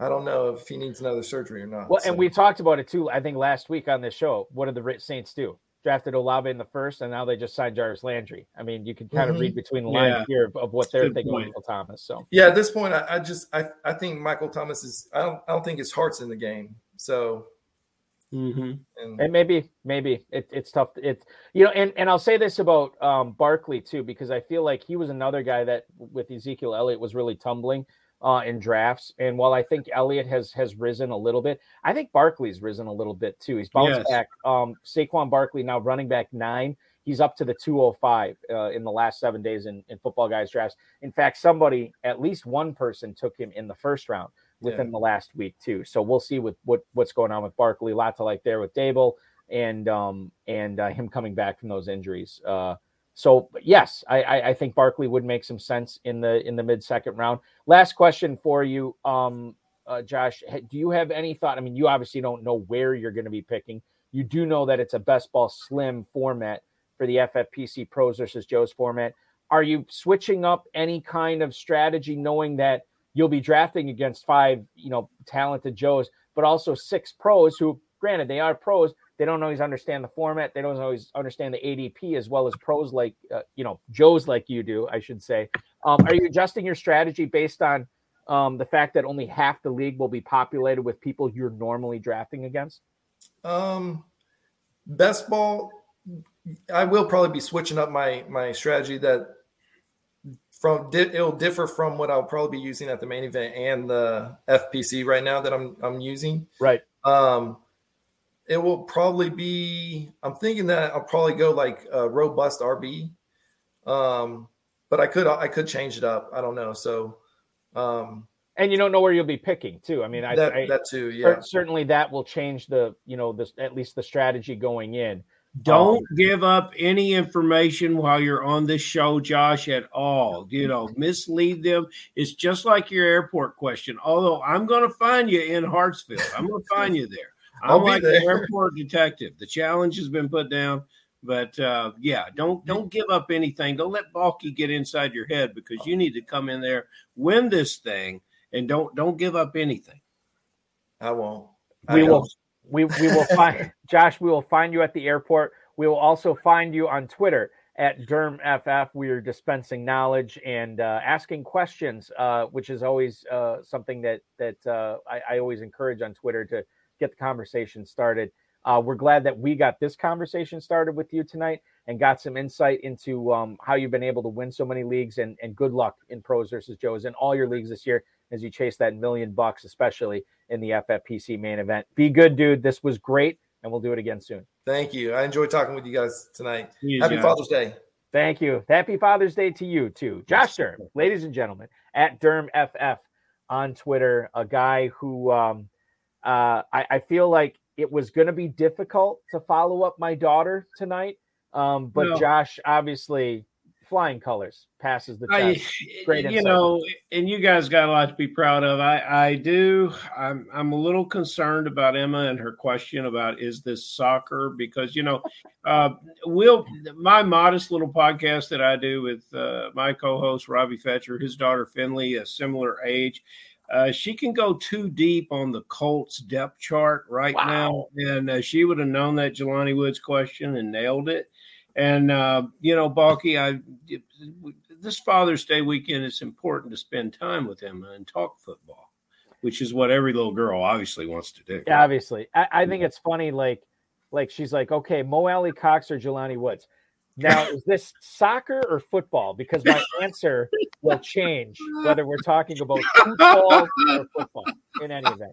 Speaker 5: I don't know if he needs another surgery or not.
Speaker 1: Well, so. and we talked about it too. I think last week on this show. What did the Saints do? Drafted Olave in the first, and now they just signed Jarvis Landry. I mean, you can kind mm-hmm. of read between the lines yeah. here of, of, what they're Good thinking point. Michael Thomas. So
Speaker 5: yeah, at this point, I, I, just I, I think Michael Thomas is. I don't I don't think his heart's in the game. So.
Speaker 1: Mm-hmm. And, and, maybe, maybe it, it's tough. It's you know, and, and I'll say this about um, Barkley too, because I feel like he was another guy that with Ezekiel Elliott was really tumbling uh, in drafts. And while I think Elliott has has risen a little bit, I think Barkley's risen a little bit too. He's bounced yes. back. Um, Saquon Barkley now running back nine. He's up to the 205 uh, in the last seven days in, in football guys drafts. In fact, somebody, at least one person, took him in the first round within yeah. the last week too. So we'll see with what what's going on with Barkley. Lot to like there with Daboll and um and uh, him coming back from those injuries. Uh, so yes, I, I, think Barkley would make some sense in the in the mid second round. Last question for you, um, uh, Josh. Do you have any thought? I mean, you obviously don't know where you're going to be picking. You do know that it's a best ball slim format for the FFPC pros versus Joe's format. Are you switching up any kind of strategy, knowing that you'll be drafting against five, you know, talented Joes, but also six pros who, granted, they are pros, they don't always understand the format. They don't always understand the ADP as well as pros like uh, you know Joes like you do. I should say. Um, are you adjusting your strategy based on um, the fact that only half the league will be populated with people you're normally drafting against?
Speaker 5: Um, best ball. I will probably be switching up my my strategy that from it'll differ from what I'll probably be using at the main event and the FPC right now that I'm I'm using.
Speaker 1: Right.
Speaker 5: Um, it will probably be. I'm thinking that I'll probably go like a robust RB, um, but I could I could change it up. I don't know. So, um,
Speaker 1: and you don't know where you'll be picking too. I mean, I,
Speaker 5: that,
Speaker 1: I,
Speaker 5: that too. Yeah,
Speaker 1: certainly that will change the you know this at least the strategy going in.
Speaker 3: Don't um, give up any information while you're on this show, Josh, at all. You know, mislead them. It's just like your airport question. Although I'm going to find you in Hartsfield, I'm going to find you there. I'm like the airport detective. The challenge has been put down, but uh, yeah, don't don't give up anything. Don't let Balky get inside your head because you need to come in there, win this thing, and don't don't give up anything.
Speaker 5: I won't.
Speaker 1: I we will. We we will find Josh. We will find you at the airport. We will also find you on Twitter at DurmFF. We are dispensing knowledge and uh, asking questions, uh, which is always uh, something that that uh, I, I, always encourage on Twitter to get the conversation started. Uh, we're glad that we got this conversation started with you tonight and got some insight into um, how you've been able to win so many leagues. And, and good luck in pros versus Joes in all your leagues this year as you chase that million bucks, especially in the FFPC main event. Be good, dude. This was great, and we'll do it again soon.
Speaker 5: Thank you. I enjoyed talking with you guys tonight. Happy Josh. Father's Day.
Speaker 1: Thank you. Happy Father's Day to you too, Josh Durm, ladies and gentlemen, at DurmFF on Twitter. A guy who um, uh, I, I, feel like it was going to be difficult to follow up my daughter tonight. Um, but no. Josh obviously flying colors passes the test.
Speaker 3: I, Great, insight. you know, and you guys got a lot to be proud of. I, I do. I'm, I'm a little concerned about Emma and her question about is this soccer because you know, uh, will my modest little podcast that I do with uh, my co-host Robbie Fetcher, his daughter Finley, a similar age. Uh, she can go too deep on the Colts depth chart right wow. now, and uh, she would have known that Jelani Woods question and nailed it. And uh, you know, Balky, I this Father's Day weekend, it's important to spend time with him and talk football, which is what every little girl obviously wants to do.
Speaker 1: Yeah, obviously. I, I think it's funny, like, like she's like, okay, Mo Alie-Cox or Jelani Woods. Now, is this soccer or football? Because my answer will change whether we're talking about football or football in any event.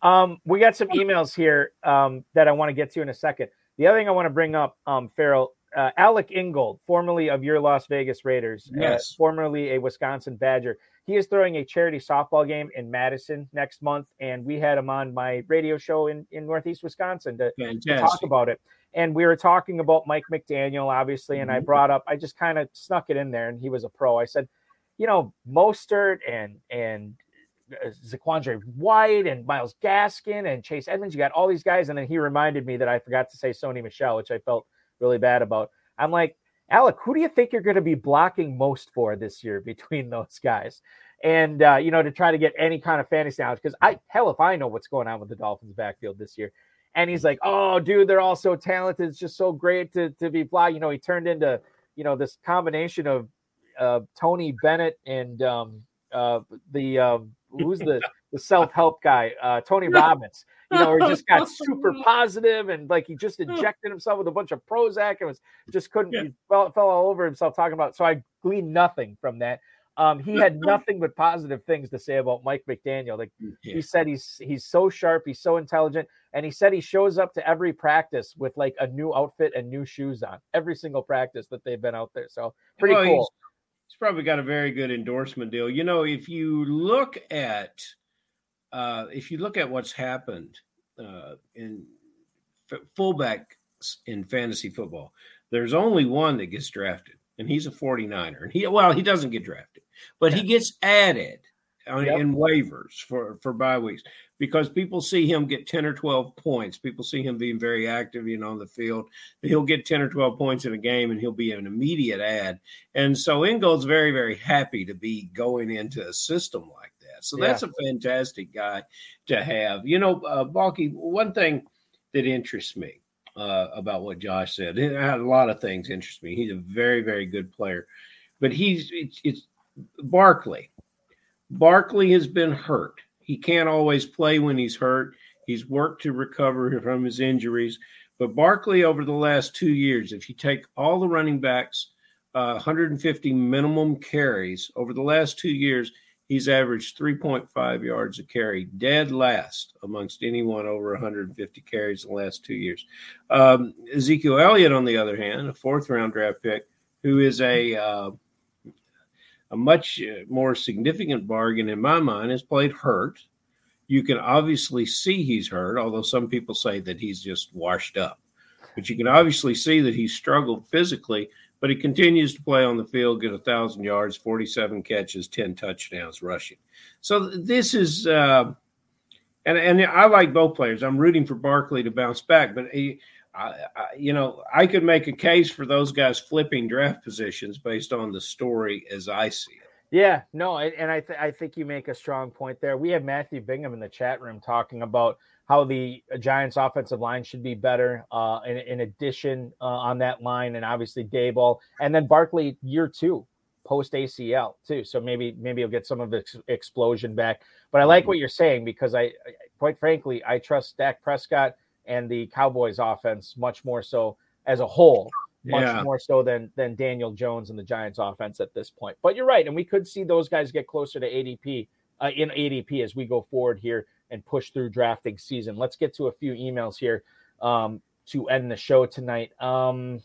Speaker 1: Um, we got some emails here um, that I want to get to in a second. The other thing I want to bring up, um, Ferrell, uh, Alec Ingold, formerly of your Las Vegas Raiders,
Speaker 3: Yes.
Speaker 1: uh, formerly a Wisconsin Badger. He is throwing a charity softball game in Madison next month, and we had him on my radio show in, in Northeast Wisconsin to, to talk about it. And we were talking about Mike McDaniel, obviously, and I
Speaker 3: Mhm.
Speaker 1: brought up, I just kind of snuck it in there, and he was a pro. I said, you know, Mostert and and uh, Zaquandre White and Myles Gaskin and Chase Edmonds, you got all these guys, and then he reminded me that I forgot to say Sony Michel, which I felt really bad about. I'm like, Alec, who do you think you're going to be blocking most for this year between those guys? And uh, you know, to try to get any kind of fantasy knowledge, because I hell if I know what's going on with the Dolphins backfield this year. And he's like, "Oh, dude, they're all so talented. It's just so great to to be blocked." You know, he turned into you know this combination of uh, Tony Bennett and um, uh, the um, who's the the self help guy, uh, Tony Robbins. You know, he just got super positive and like he just injected himself with a bunch of Prozac and was just couldn't
Speaker 3: Yeah.
Speaker 1: he fell, fell all over himself talking about. So I gleaned nothing from that. Um, he had nothing but positive things to say about Mike McDaniel. Like
Speaker 3: Yeah.
Speaker 1: he said, he's he's so sharp, he's so intelligent, and he said he shows up to every practice with like a new outfit and new shoes on every single practice that they've been out there. So pretty
Speaker 3: Well,
Speaker 1: cool.
Speaker 3: He's, he's probably got a very good endorsement deal. You know, if you look at uh, if you look at what's happened uh, in f- fullback in fantasy football, there's only one that gets drafted, and he's a 49er. And he well, he doesn't get drafted, but he gets added on,
Speaker 1: Yep.
Speaker 3: in waivers for for bye weeks because people see him get 10 or 12 points. People see him being very active, you know, on the field. He'll get 10 or 12 points in a game and he'll be an immediate ad. And so Ingold's very, very happy to be going into a system like So that's a fantastic guy to have. You know, uh, Balky, one thing that interests me uh, about what Josh said, and a lot of things interest me. He's a very, very good player, but he's it's, it's Barkley. Barkley has been hurt. He can't always play when he's hurt. He's worked to recover from his injuries. But Barkley, over the last two years, if you take all the running backs, uh, 150 minimum carries over the last two years, he's averaged 3.5 yards a carry, dead last amongst anyone over 150 carries in the last two years. Um, Ezekiel Elliott, on the other hand, a fourth round draft pick, who is a uh, a much uh, more significant bargain in my mind, has played hurt. You can obviously see he's hurt, although some people say that he's just washed up. But you can obviously see that he's struggled physically, but he continues to play on the field, get a thousand yards, 47 catches, 10 touchdowns rushing. So this is, uh, and and I like both players. I'm rooting for Barkley to bounce back, but he, I, I, you know, I could make a case for those guys flipping draft positions based on the story as I see it.
Speaker 1: Yeah, no, and and I th- I think you make a strong point there. We have Matthew Bingham in the chat room talking about how the Giants' offensive line should be better. Uh, in, in addition, uh, on that line, and obviously Daboll, and then Barkley year two post ACL too. So maybe maybe he'll get some of the ex- explosion back. But I like what you're saying because I, I quite frankly I trust Dak Prescott and the Cowboys' offense much more so as a whole much
Speaker 3: Yeah.
Speaker 1: more so than than Daniel Jones and the Giants offense at this point. But you're right, and we could see those guys get closer to ADP uh, in ADP as we go forward here and push through drafting season. Let's get to a few emails here um, to end the show tonight. Um,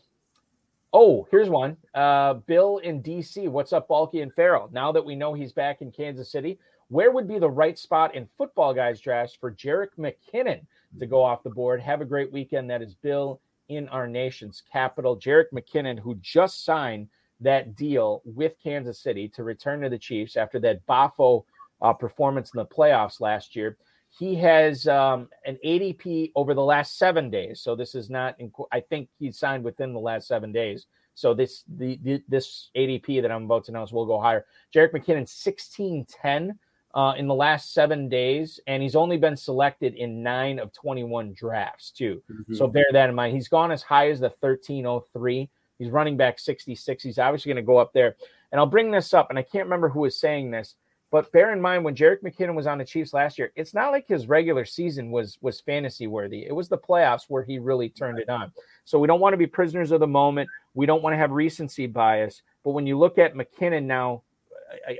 Speaker 1: oh, here's one. Uh, Bill in DC. What's up, Balky and Ferrell? Now that we know he's back in Kansas City, where would be the right spot in football guys drafts for Jerick McKinnon to go off the board? Have a great weekend. That is Bill in our nation's capital. Jerick McKinnon, who just signed that deal with Kansas City to return to the Chiefs after that Bafo uh, performance in the playoffs last year. He has um, an ADP over the last seven days. So this is not, in, I think he signed within the last seven days. So this the, the this ADP that I'm about to announce will go higher. Jerick McKinnon, 1610 uh, in the last seven days, and he's only been selected in nine of 21 drafts, too. So bear that in mind. He's gone as high as the 1303. He's running back 66. He's obviously going to go up there. And I'll bring this up, and I can't remember who was saying this. But bear in mind when Jerick McKinnon was on the Chiefs last year, it's not like his regular season was was fantasy worthy. It was the playoffs where he really turned it on. So we don't want to be prisoners of the moment. We don't want to have recency bias. But when you look at McKinnon now,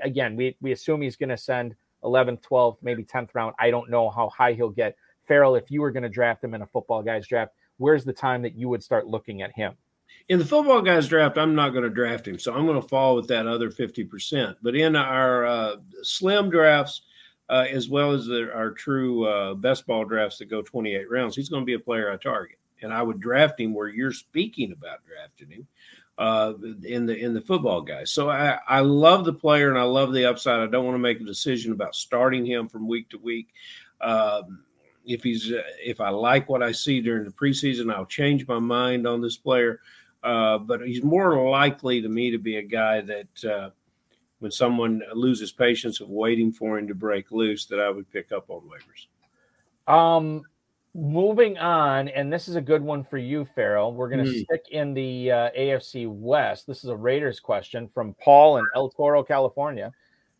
Speaker 1: again, we, we assume he's going to send 11th, 12th, maybe 10th round. I don't know how high he'll get. Ferrell, if you were going to draft him in a football guy's draft, where's the time that you would start looking at him?
Speaker 3: In the football guys draft, I'm not going to draft him, so I'm going to fall with that other 50%. But in our uh, slim drafts, uh, as well as the, our true uh, best ball drafts that go 28 rounds, he's going to be a player I target. And I would draft him where you're speaking about drafting him uh, in the in the football guys. So I, I love the player and I love the upside. I don't want to make a decision about starting him from week to week. Um, if he's uh, if I like what I see during the preseason, I'll change my mind on this player. Uh, but he's more likely to me to be a guy that uh, when someone loses patience of waiting for him to break loose, that I would pick up on waivers.
Speaker 1: Um, moving on, and this is a good one for you, Ferrell. We're going to mm. stick in the uh, AFC West. This is a Raiders question from Paul in El Toro, California.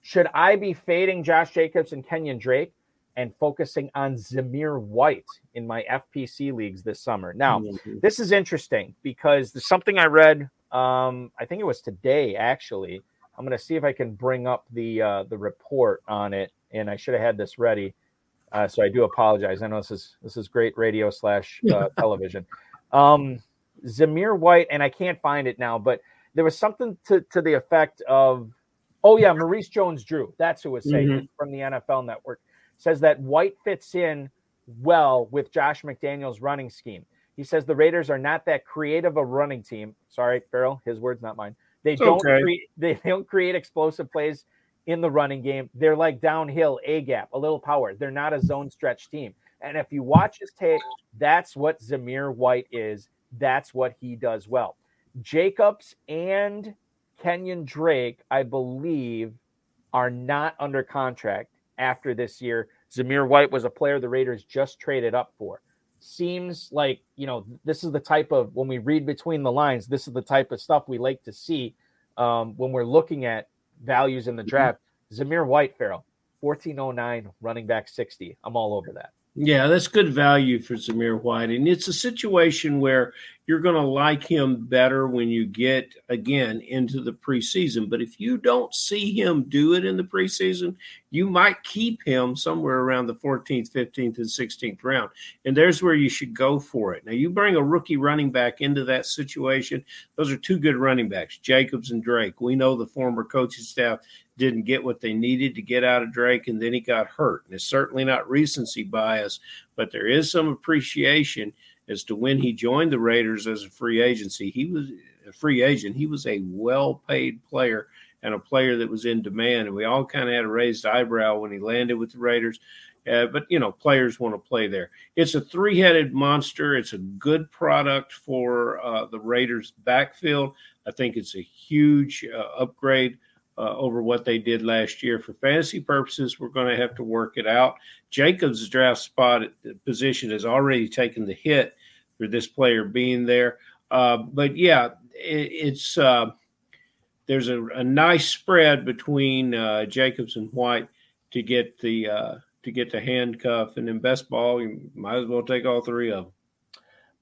Speaker 1: Should I be fading Josh Jacobs and Kenyan Drake and focusing on Zamir White in my FPC leagues this summer? Now, mm-hmm. this is interesting because there's something I read. Um, I think it was today, actually. I'm going to see if I can bring up the uh, the report on it, and I should have had this ready. Uh, so I do apologize. I know this is this is great radio slash uh, television. Um, Zamir White, and I can't find it now, but there was something to, to the effect of, oh yeah, Maurice Jones-Drew. That's who was saying mm-hmm. from the NFL Network says that White fits in well with Josh McDaniels' running scheme. He says the Raiders are not that creative a running team. Sorry, Ferrell, his words, not mine. They it's don't okay. create, they don't create explosive plays in the running game. They're like downhill, A gap, a little power. They're not a zone stretch team. And if you watch his tape, that's what Zamir White is. That's what he does well. Jacobs and Kenyan Drake, I believe, are not under contract after this year. Zamir White was a player the Raiders just traded up for. Seems like, you know, this is the type of, when we read between the lines, this is the type of stuff we like to see um, when we're looking at values in the mm-hmm. draft. Zamir White, Ferrell, 1409, running back 60. I'm all over that.
Speaker 3: Yeah, that's good value for Zamir White. And it's a situation where you're going to like him better when you get, again, into the preseason. But if you don't see him do it in the preseason, you might keep him somewhere around the 14th, 15th, and 16th round. And there's where you should go for it. Now, you bring a rookie running back into that situation. Those are two good running backs, Jacobs and Drake. We know the former coaching staff didn't get what they needed to get out of Drake, and then he got hurt. And it's certainly not recency bias, but there is some appreciation as to when he joined the Raiders as a free agency. He was a free agent. He was a well-paid player and a player that was in demand. And we all kind of had a raised eyebrow when he landed with the Raiders. Uh, but you know, players want to play there. It's a three-headed monster. It's a good product for uh, the Raiders' backfield. I think it's a huge uh, upgrade uh, over what they did last year. For fantasy purposes, we're going to have to work it out. Jacobs' draft spot position has already taken the hit for this player being there. Uh, but yeah, it, it's uh, there's a, a, nice spread between uh, Jacobs and White to get the uh, to get the handcuff, and in best ball, you might as well take all three of them.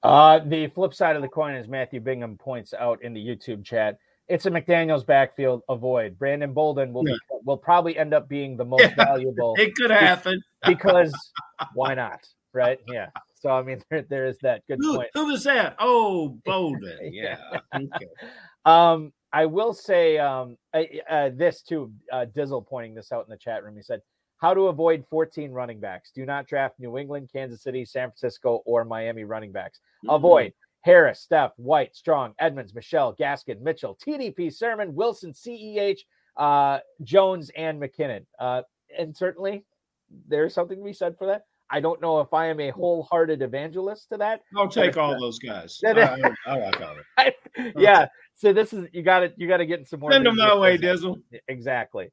Speaker 1: Uh, the flip side of the coin, as Matthew Bingham points out in the YouTube chat, it's a McDaniel's backfield. Avoid Brandon Bolden will yeah. be, will probably end up being the most yeah, valuable.
Speaker 3: It could happen
Speaker 1: because why not? Right? Yeah. So I mean, there, there is that good
Speaker 3: who,
Speaker 1: point.
Speaker 3: Who was that? Oh, Bolden. Yeah.
Speaker 1: okay. Um, I will say um, uh, this too. Uh, Dizzle pointing this out in the chat room. He said, "How to avoid 14 running backs? Do not draft New England, Kansas City, San Francisco, or Miami running backs. Mm-hmm. Avoid Harris, Steph, White, Strong, Edmonds, Michel, Gaskin, Mitchell, TDP, Sermon, Wilson, CEH, uh, Jones, and McKinnon. Uh, and certainly there's something to be said for that. I don't know if I am a wholehearted evangelist to that.
Speaker 3: I'll take all those guys. I, I, I like all
Speaker 1: yeah. So this is you got to you got to get some more.
Speaker 3: Send them my way, Dizzle.
Speaker 1: Exactly.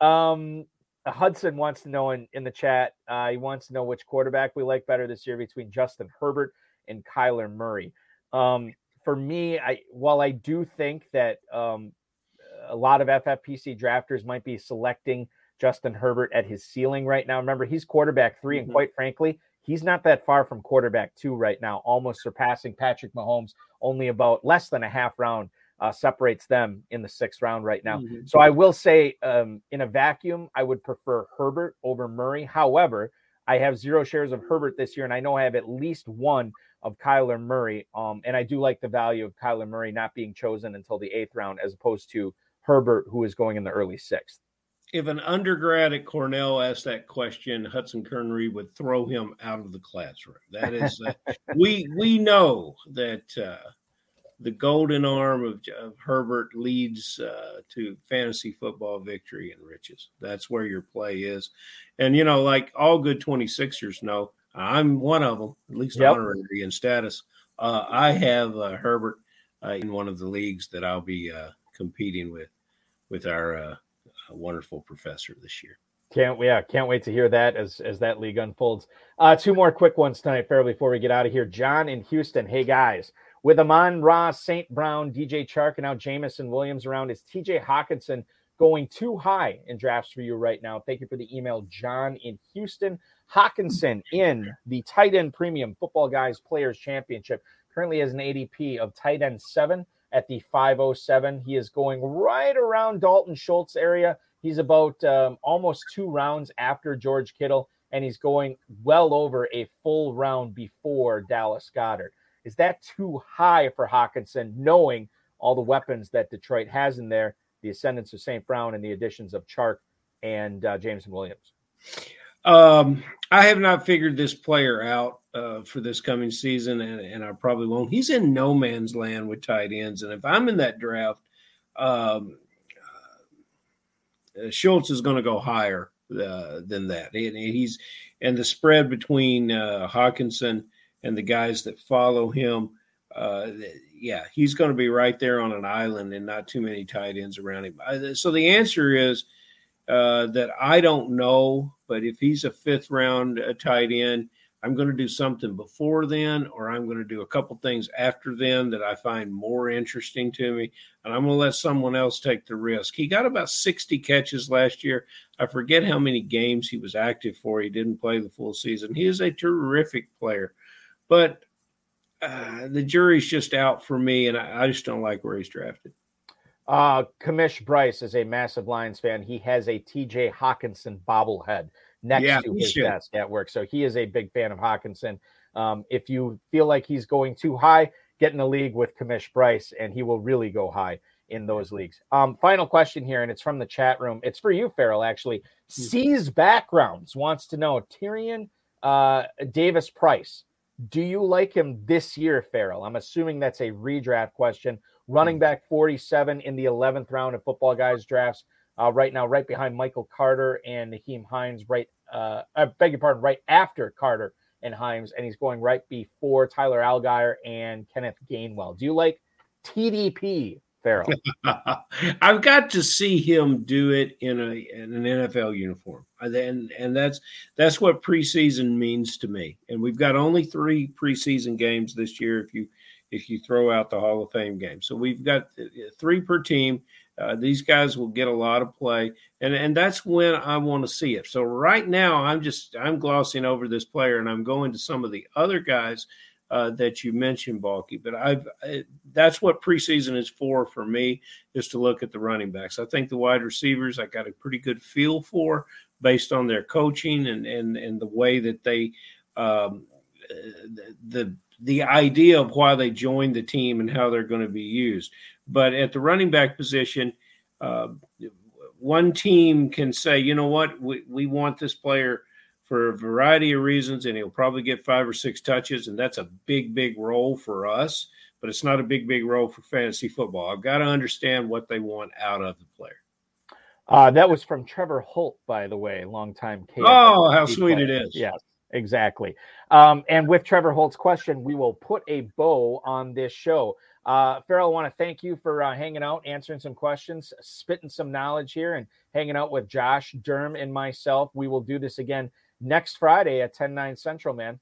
Speaker 1: Um, Hudson wants to know in, in the chat. Uh, he wants to know which quarterback we like better this year between Justin Herbert and Kyler Murray. Um, for me, I while I do think that um, a lot of FFPC drafters might be selecting Justin Herbert at his ceiling right now. Remember, he's quarterback 3
Speaker 3: Mhm.
Speaker 1: and quite frankly, he's not that far from quarterback two right now, almost surpassing Patrick Mahomes. Only about less than a half round uh, separates them in the sixth round right now.
Speaker 3: Mhm.
Speaker 1: So I will say, um, in a vacuum, I would prefer Herbert over Murray. However, I have zero shares of Herbert this year, and I know I have at least one of Kyler Murray. Um, and I do like the value of Kyler Murray not being chosen until the eighth round, as opposed to Herbert, who is going in the early sixth.
Speaker 3: If an undergrad at Cornell asked that question, Hudson Kern Reed would throw him out of the classroom. That is, uh, we we know that uh, the golden arm of, of Herbert leads uh, to fantasy football victory and riches. That's where your play is, and you know, like all good 26ers know, I'm one of them, at least
Speaker 1: Yep.
Speaker 3: honorary in status. Uh, I have uh, Herbert uh, in one of the leagues that I'll be uh, competing with with our uh, wonderful professor this year.
Speaker 1: Can't yeah, can't wait to hear that as as that league unfolds. Uh, two more quick ones tonight, fair before we get out of here. John in Houston. Hey guys, with Amon-Ra, St. Brown, DJ Chark, and now Jameson Williams around, is TJ Hockenson going too high in drafts for you right now? Thank you for the email, John in Houston. Hawkinson in the tight end premium football guys players championship currently has an ADP of tight end seven at the 507. He is going right around Dalton Schultz area. He's about um, almost two rounds after George Kittle, and he's going well over a full round before Dallas Goedert. Is that too high for Hockenson, knowing all the weapons that Detroit has in there, the ascendance of St. Brown and the additions of Chark and uh, Jameson Williams?
Speaker 3: Um, I have not figured this player out uh, for this coming season, and, and I probably won't. He's in no man's land with tight ends, and if I'm in that draft, um, uh, Schultz is going to go higher uh, than that. He, he's and the spread between uh, Hockenson and the guys that follow him. Uh, yeah, he's going to be right there on an island and not too many tight ends around him. Uh, So the answer is uh, that I don't know, but if he's a fifth round uh, tight end, I'm going to do something before then, or I'm going to do a couple things after then that I find more interesting to me. And I'm going to let someone else take the risk. He got about 60 catches last year. I forget how many games he was active for. He didn't play the full season. He is a terrific player, but uh, the jury's just out for me, and I, I just don't like where he's drafted.
Speaker 1: Uh, Kamish Bryce is a massive Lions fan. He has a TJ Hockenson bobblehead next
Speaker 3: Yeah,
Speaker 1: to his
Speaker 3: should.
Speaker 1: desk at work. So he is a big fan of Hockenson. Um, if you feel like he's going too high, get in a league with Kamish Bryce, and he will really go high in those leagues. Um, final question here, and it's from the chat room. It's for you, Ferrell, actually. Sees Backgrounds wants to know Tyrion uh, Davis Price. Do you like him this year, Ferrell? I'm assuming that's a redraft question. Running back 47 in the 11th round of football guys drafts uh, right now, right behind Michael Carter and Nyheim Hines, right, uh, I beg your pardon, right after Carter and Hines, and he's going right before Tyler Allgeier and Kenneth Gainwell. Do you like TDP, Ferrell?
Speaker 3: I've got to see him do it in a in an NFL uniform, and and that's that's what preseason means to me. And we've got only three preseason games this year. If you if you throw out the Hall of Fame game, so we've got uh, three per team. Uh, these guys will get a lot of play, and and that's when I want to see it. So right now, I'm just I'm glossing over this player, and I'm going to some of the other guys uh, that you mentioned, Balky. But I've I, that's what preseason is for for me is to look at the running backs. I think the wide receivers I got a pretty good feel for based on their coaching and and and the way that they um, the, the the idea of why they joined the team and how they're going to be used. But at the running back position, uh, one team can say, you know what, we, we want this player for a variety of reasons, and he'll probably get five or six touches, and that's a big, big role for us. But it's not a big, big role for fantasy football. I've got to understand what they want out of the player.
Speaker 1: Uh, that was from Trevor Holt, by the way, longtime KFC
Speaker 3: Oh, how sweet
Speaker 1: player.
Speaker 3: it is.
Speaker 1: Yes, exactly. Um, and with Trevor Holt's question, we will put a bow on this show. Uh, Ferrell, I want to thank you for uh, hanging out, answering some questions, spitting some knowledge here, and hanging out with Josh, Durm, and myself. We will do this again next Friday at 10 9 Central, man.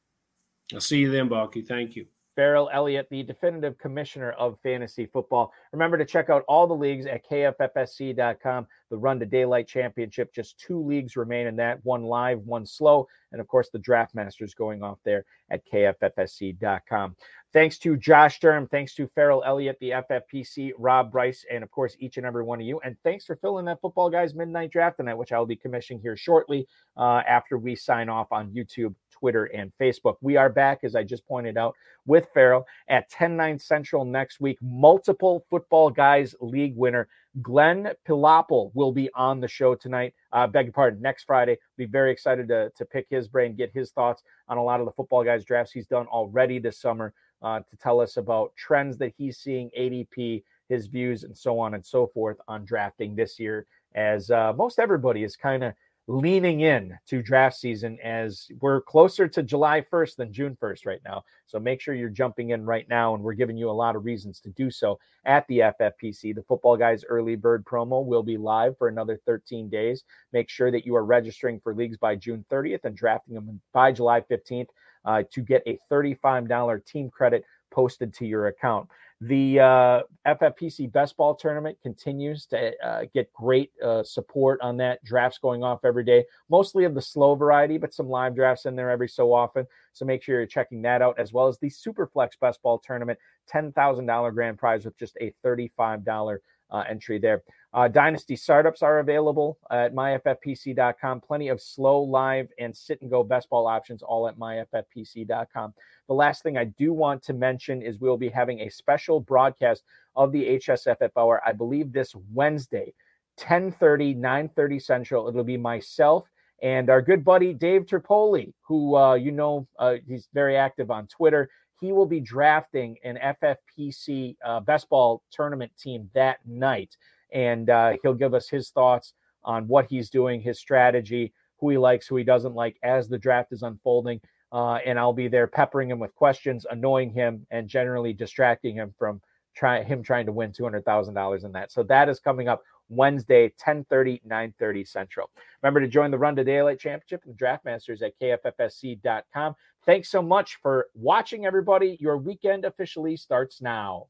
Speaker 3: I'll see you then, Balky. Thank you.
Speaker 1: Ferrell Elliott, the definitive commissioner of fantasy football. Remember to check out all the leagues at kffsc.com. The Run to Daylight Championship, just two leagues remain in that one live, one slow. And of course, the Draft Masters going off there at kffsc.com. Thanks to Josh Durm. Thanks to Ferrell Elliott, the FFPC, Rob Bryce, and of course, each and every one of you. And thanks for filling that Football Guys Midnight Draft tonight, which I will be commissioning here shortly uh, after we sign off on YouTube, Twitter, and Facebook. We are back, as I just pointed out, with Ferrell at 10 9 Central next week. Multiple Football Guys League winner Glenn Pilapple will be on the show tonight. Uh, beg your pardon, next Friday. Be very excited to, to pick his brain, get his thoughts on a lot of the Football Guys drafts he's done already this summer uh, to tell us about trends that he's seeing, ADP, his views, and so on and so forth on drafting this year. As uh, most everybody is kind of leaning in to draft season as we're closer to July 1st than June 1st right now. So make sure you're jumping in right now, and we're giving you a lot of reasons to do so at the FFPC. The Football Guys Early Bird promo will be live for another 13 days. Make sure that you are registering for leagues by June 30th and drafting them by July 15th uh, to get a $35 team credit posted to your account. The uh, FFPC Best Ball Tournament continues to uh, get great uh, support on that. Drafts going off every day, mostly of the slow variety, but some live drafts in there every so often. So make sure you're checking that out, as well as the Superflex Best Ball Tournament, $10,000 grand prize with just a $35 uh, entry there. Uh, Dynasty startups are available at myffpc.com. Plenty of slow, live, and sit and go best ball options all at myffpc.com. The last thing I do want to mention is we'll be having a special broadcast of the HSFF Hour, I believe this Wednesday, 1030, 930 Central. It'll be myself and our good buddy Dave Tripoli, who uh, you know uh, he's very active on Twitter. He will be drafting an FFPC uh, best ball tournament team that night and uh, he'll give us his thoughts on what he's doing, his strategy, who he likes, who he doesn't like as the draft is unfolding. Uh, and I'll be there peppering him with questions, annoying him, and generally distracting him from try, him trying to win $200,000 in that. So that is coming up Wednesday, 1030, 930 Central. Remember to join the Run to Daylight Championship and Draft Masters at kffsc.com. Thanks so much for watching, everybody. Your weekend officially starts now.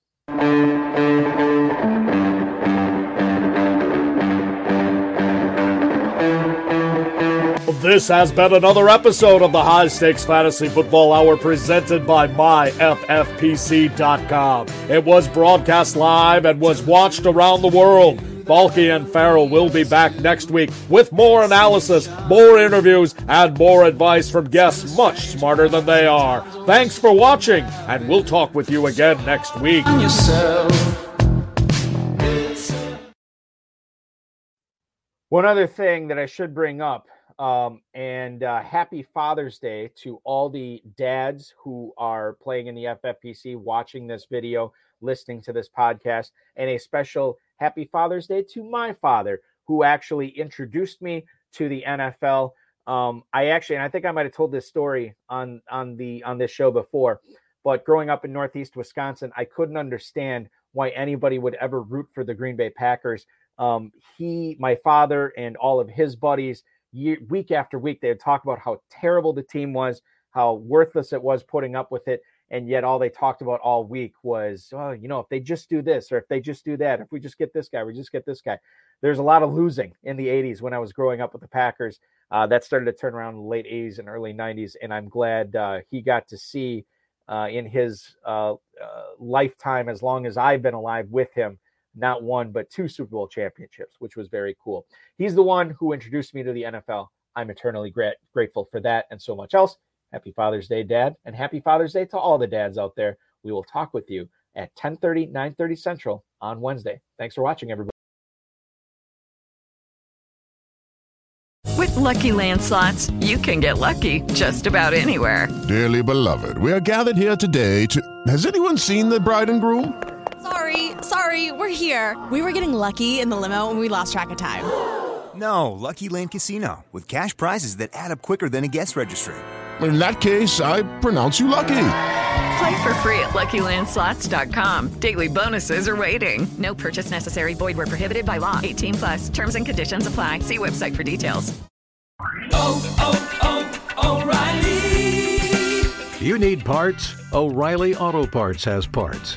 Speaker 2: This has been another episode of the High Stakes Fantasy Football Hour presented by MyFFPC.com. It was broadcast live and was watched around the world. Balky and Ferrell will be back next week with more analysis, more interviews, and more advice from guests much smarter than they are. Thanks for watching, and we'll talk with you again next week.
Speaker 1: One other thing that I should bring up um, and uh, happy Father's Day to all the dads who are playing in the FFPC, watching this video, listening to this podcast, and a special happy Father's Day to my father, who actually introduced me to the NFL. Um, I actually, and I think I might have told this story on on the on this show before, but growing up in Northeast Wisconsin, I couldn't understand why anybody would ever root for the Green Bay Packers. Um, he, my father, and all of his buddies year, week after week, they would talk about how terrible the team was, how worthless it was putting up with it. And yet, all they talked about all week was, oh, you know, if they just do this or if they just do that, if we just get this guy, we just get this guy. There's a lot of losing in the 80s when I was growing up with the Packers. Uh, that started to turn around in the late 80s and early 90s. And I'm glad uh, he got to see uh, in his uh, uh, lifetime, as long as I've been alive with him, not one, but two Super Bowl championships, which was very cool. He's the one who introduced me to the NFL. I'm eternally gra- grateful for that and so much else. Happy Father's Day, Dad, and happy Father's Day to all the dads out there. We will talk with you at 10:30, 9:30 Central on Wednesday. Thanks for watching, everybody.
Speaker 6: With lucky landslots, you can get lucky just about anywhere.
Speaker 7: Dearly beloved, we are gathered here today to. Has anyone seen the bride and groom?
Speaker 8: Sorry, sorry, we're here. We were getting lucky in the limo and we lost track of time.
Speaker 9: No, Lucky Land Casino, with cash prizes that add up quicker than a guest registry.
Speaker 7: In that case, I pronounce you lucky.
Speaker 6: Play for free at LuckyLandSlots.com. Daily bonuses are waiting. No purchase necessary. Void where prohibited by law. 18 plus. Terms and conditions apply. See website for details.
Speaker 10: Oh, oh, oh, O'Reilly. You need parts? O'Reilly Auto Parts has parts.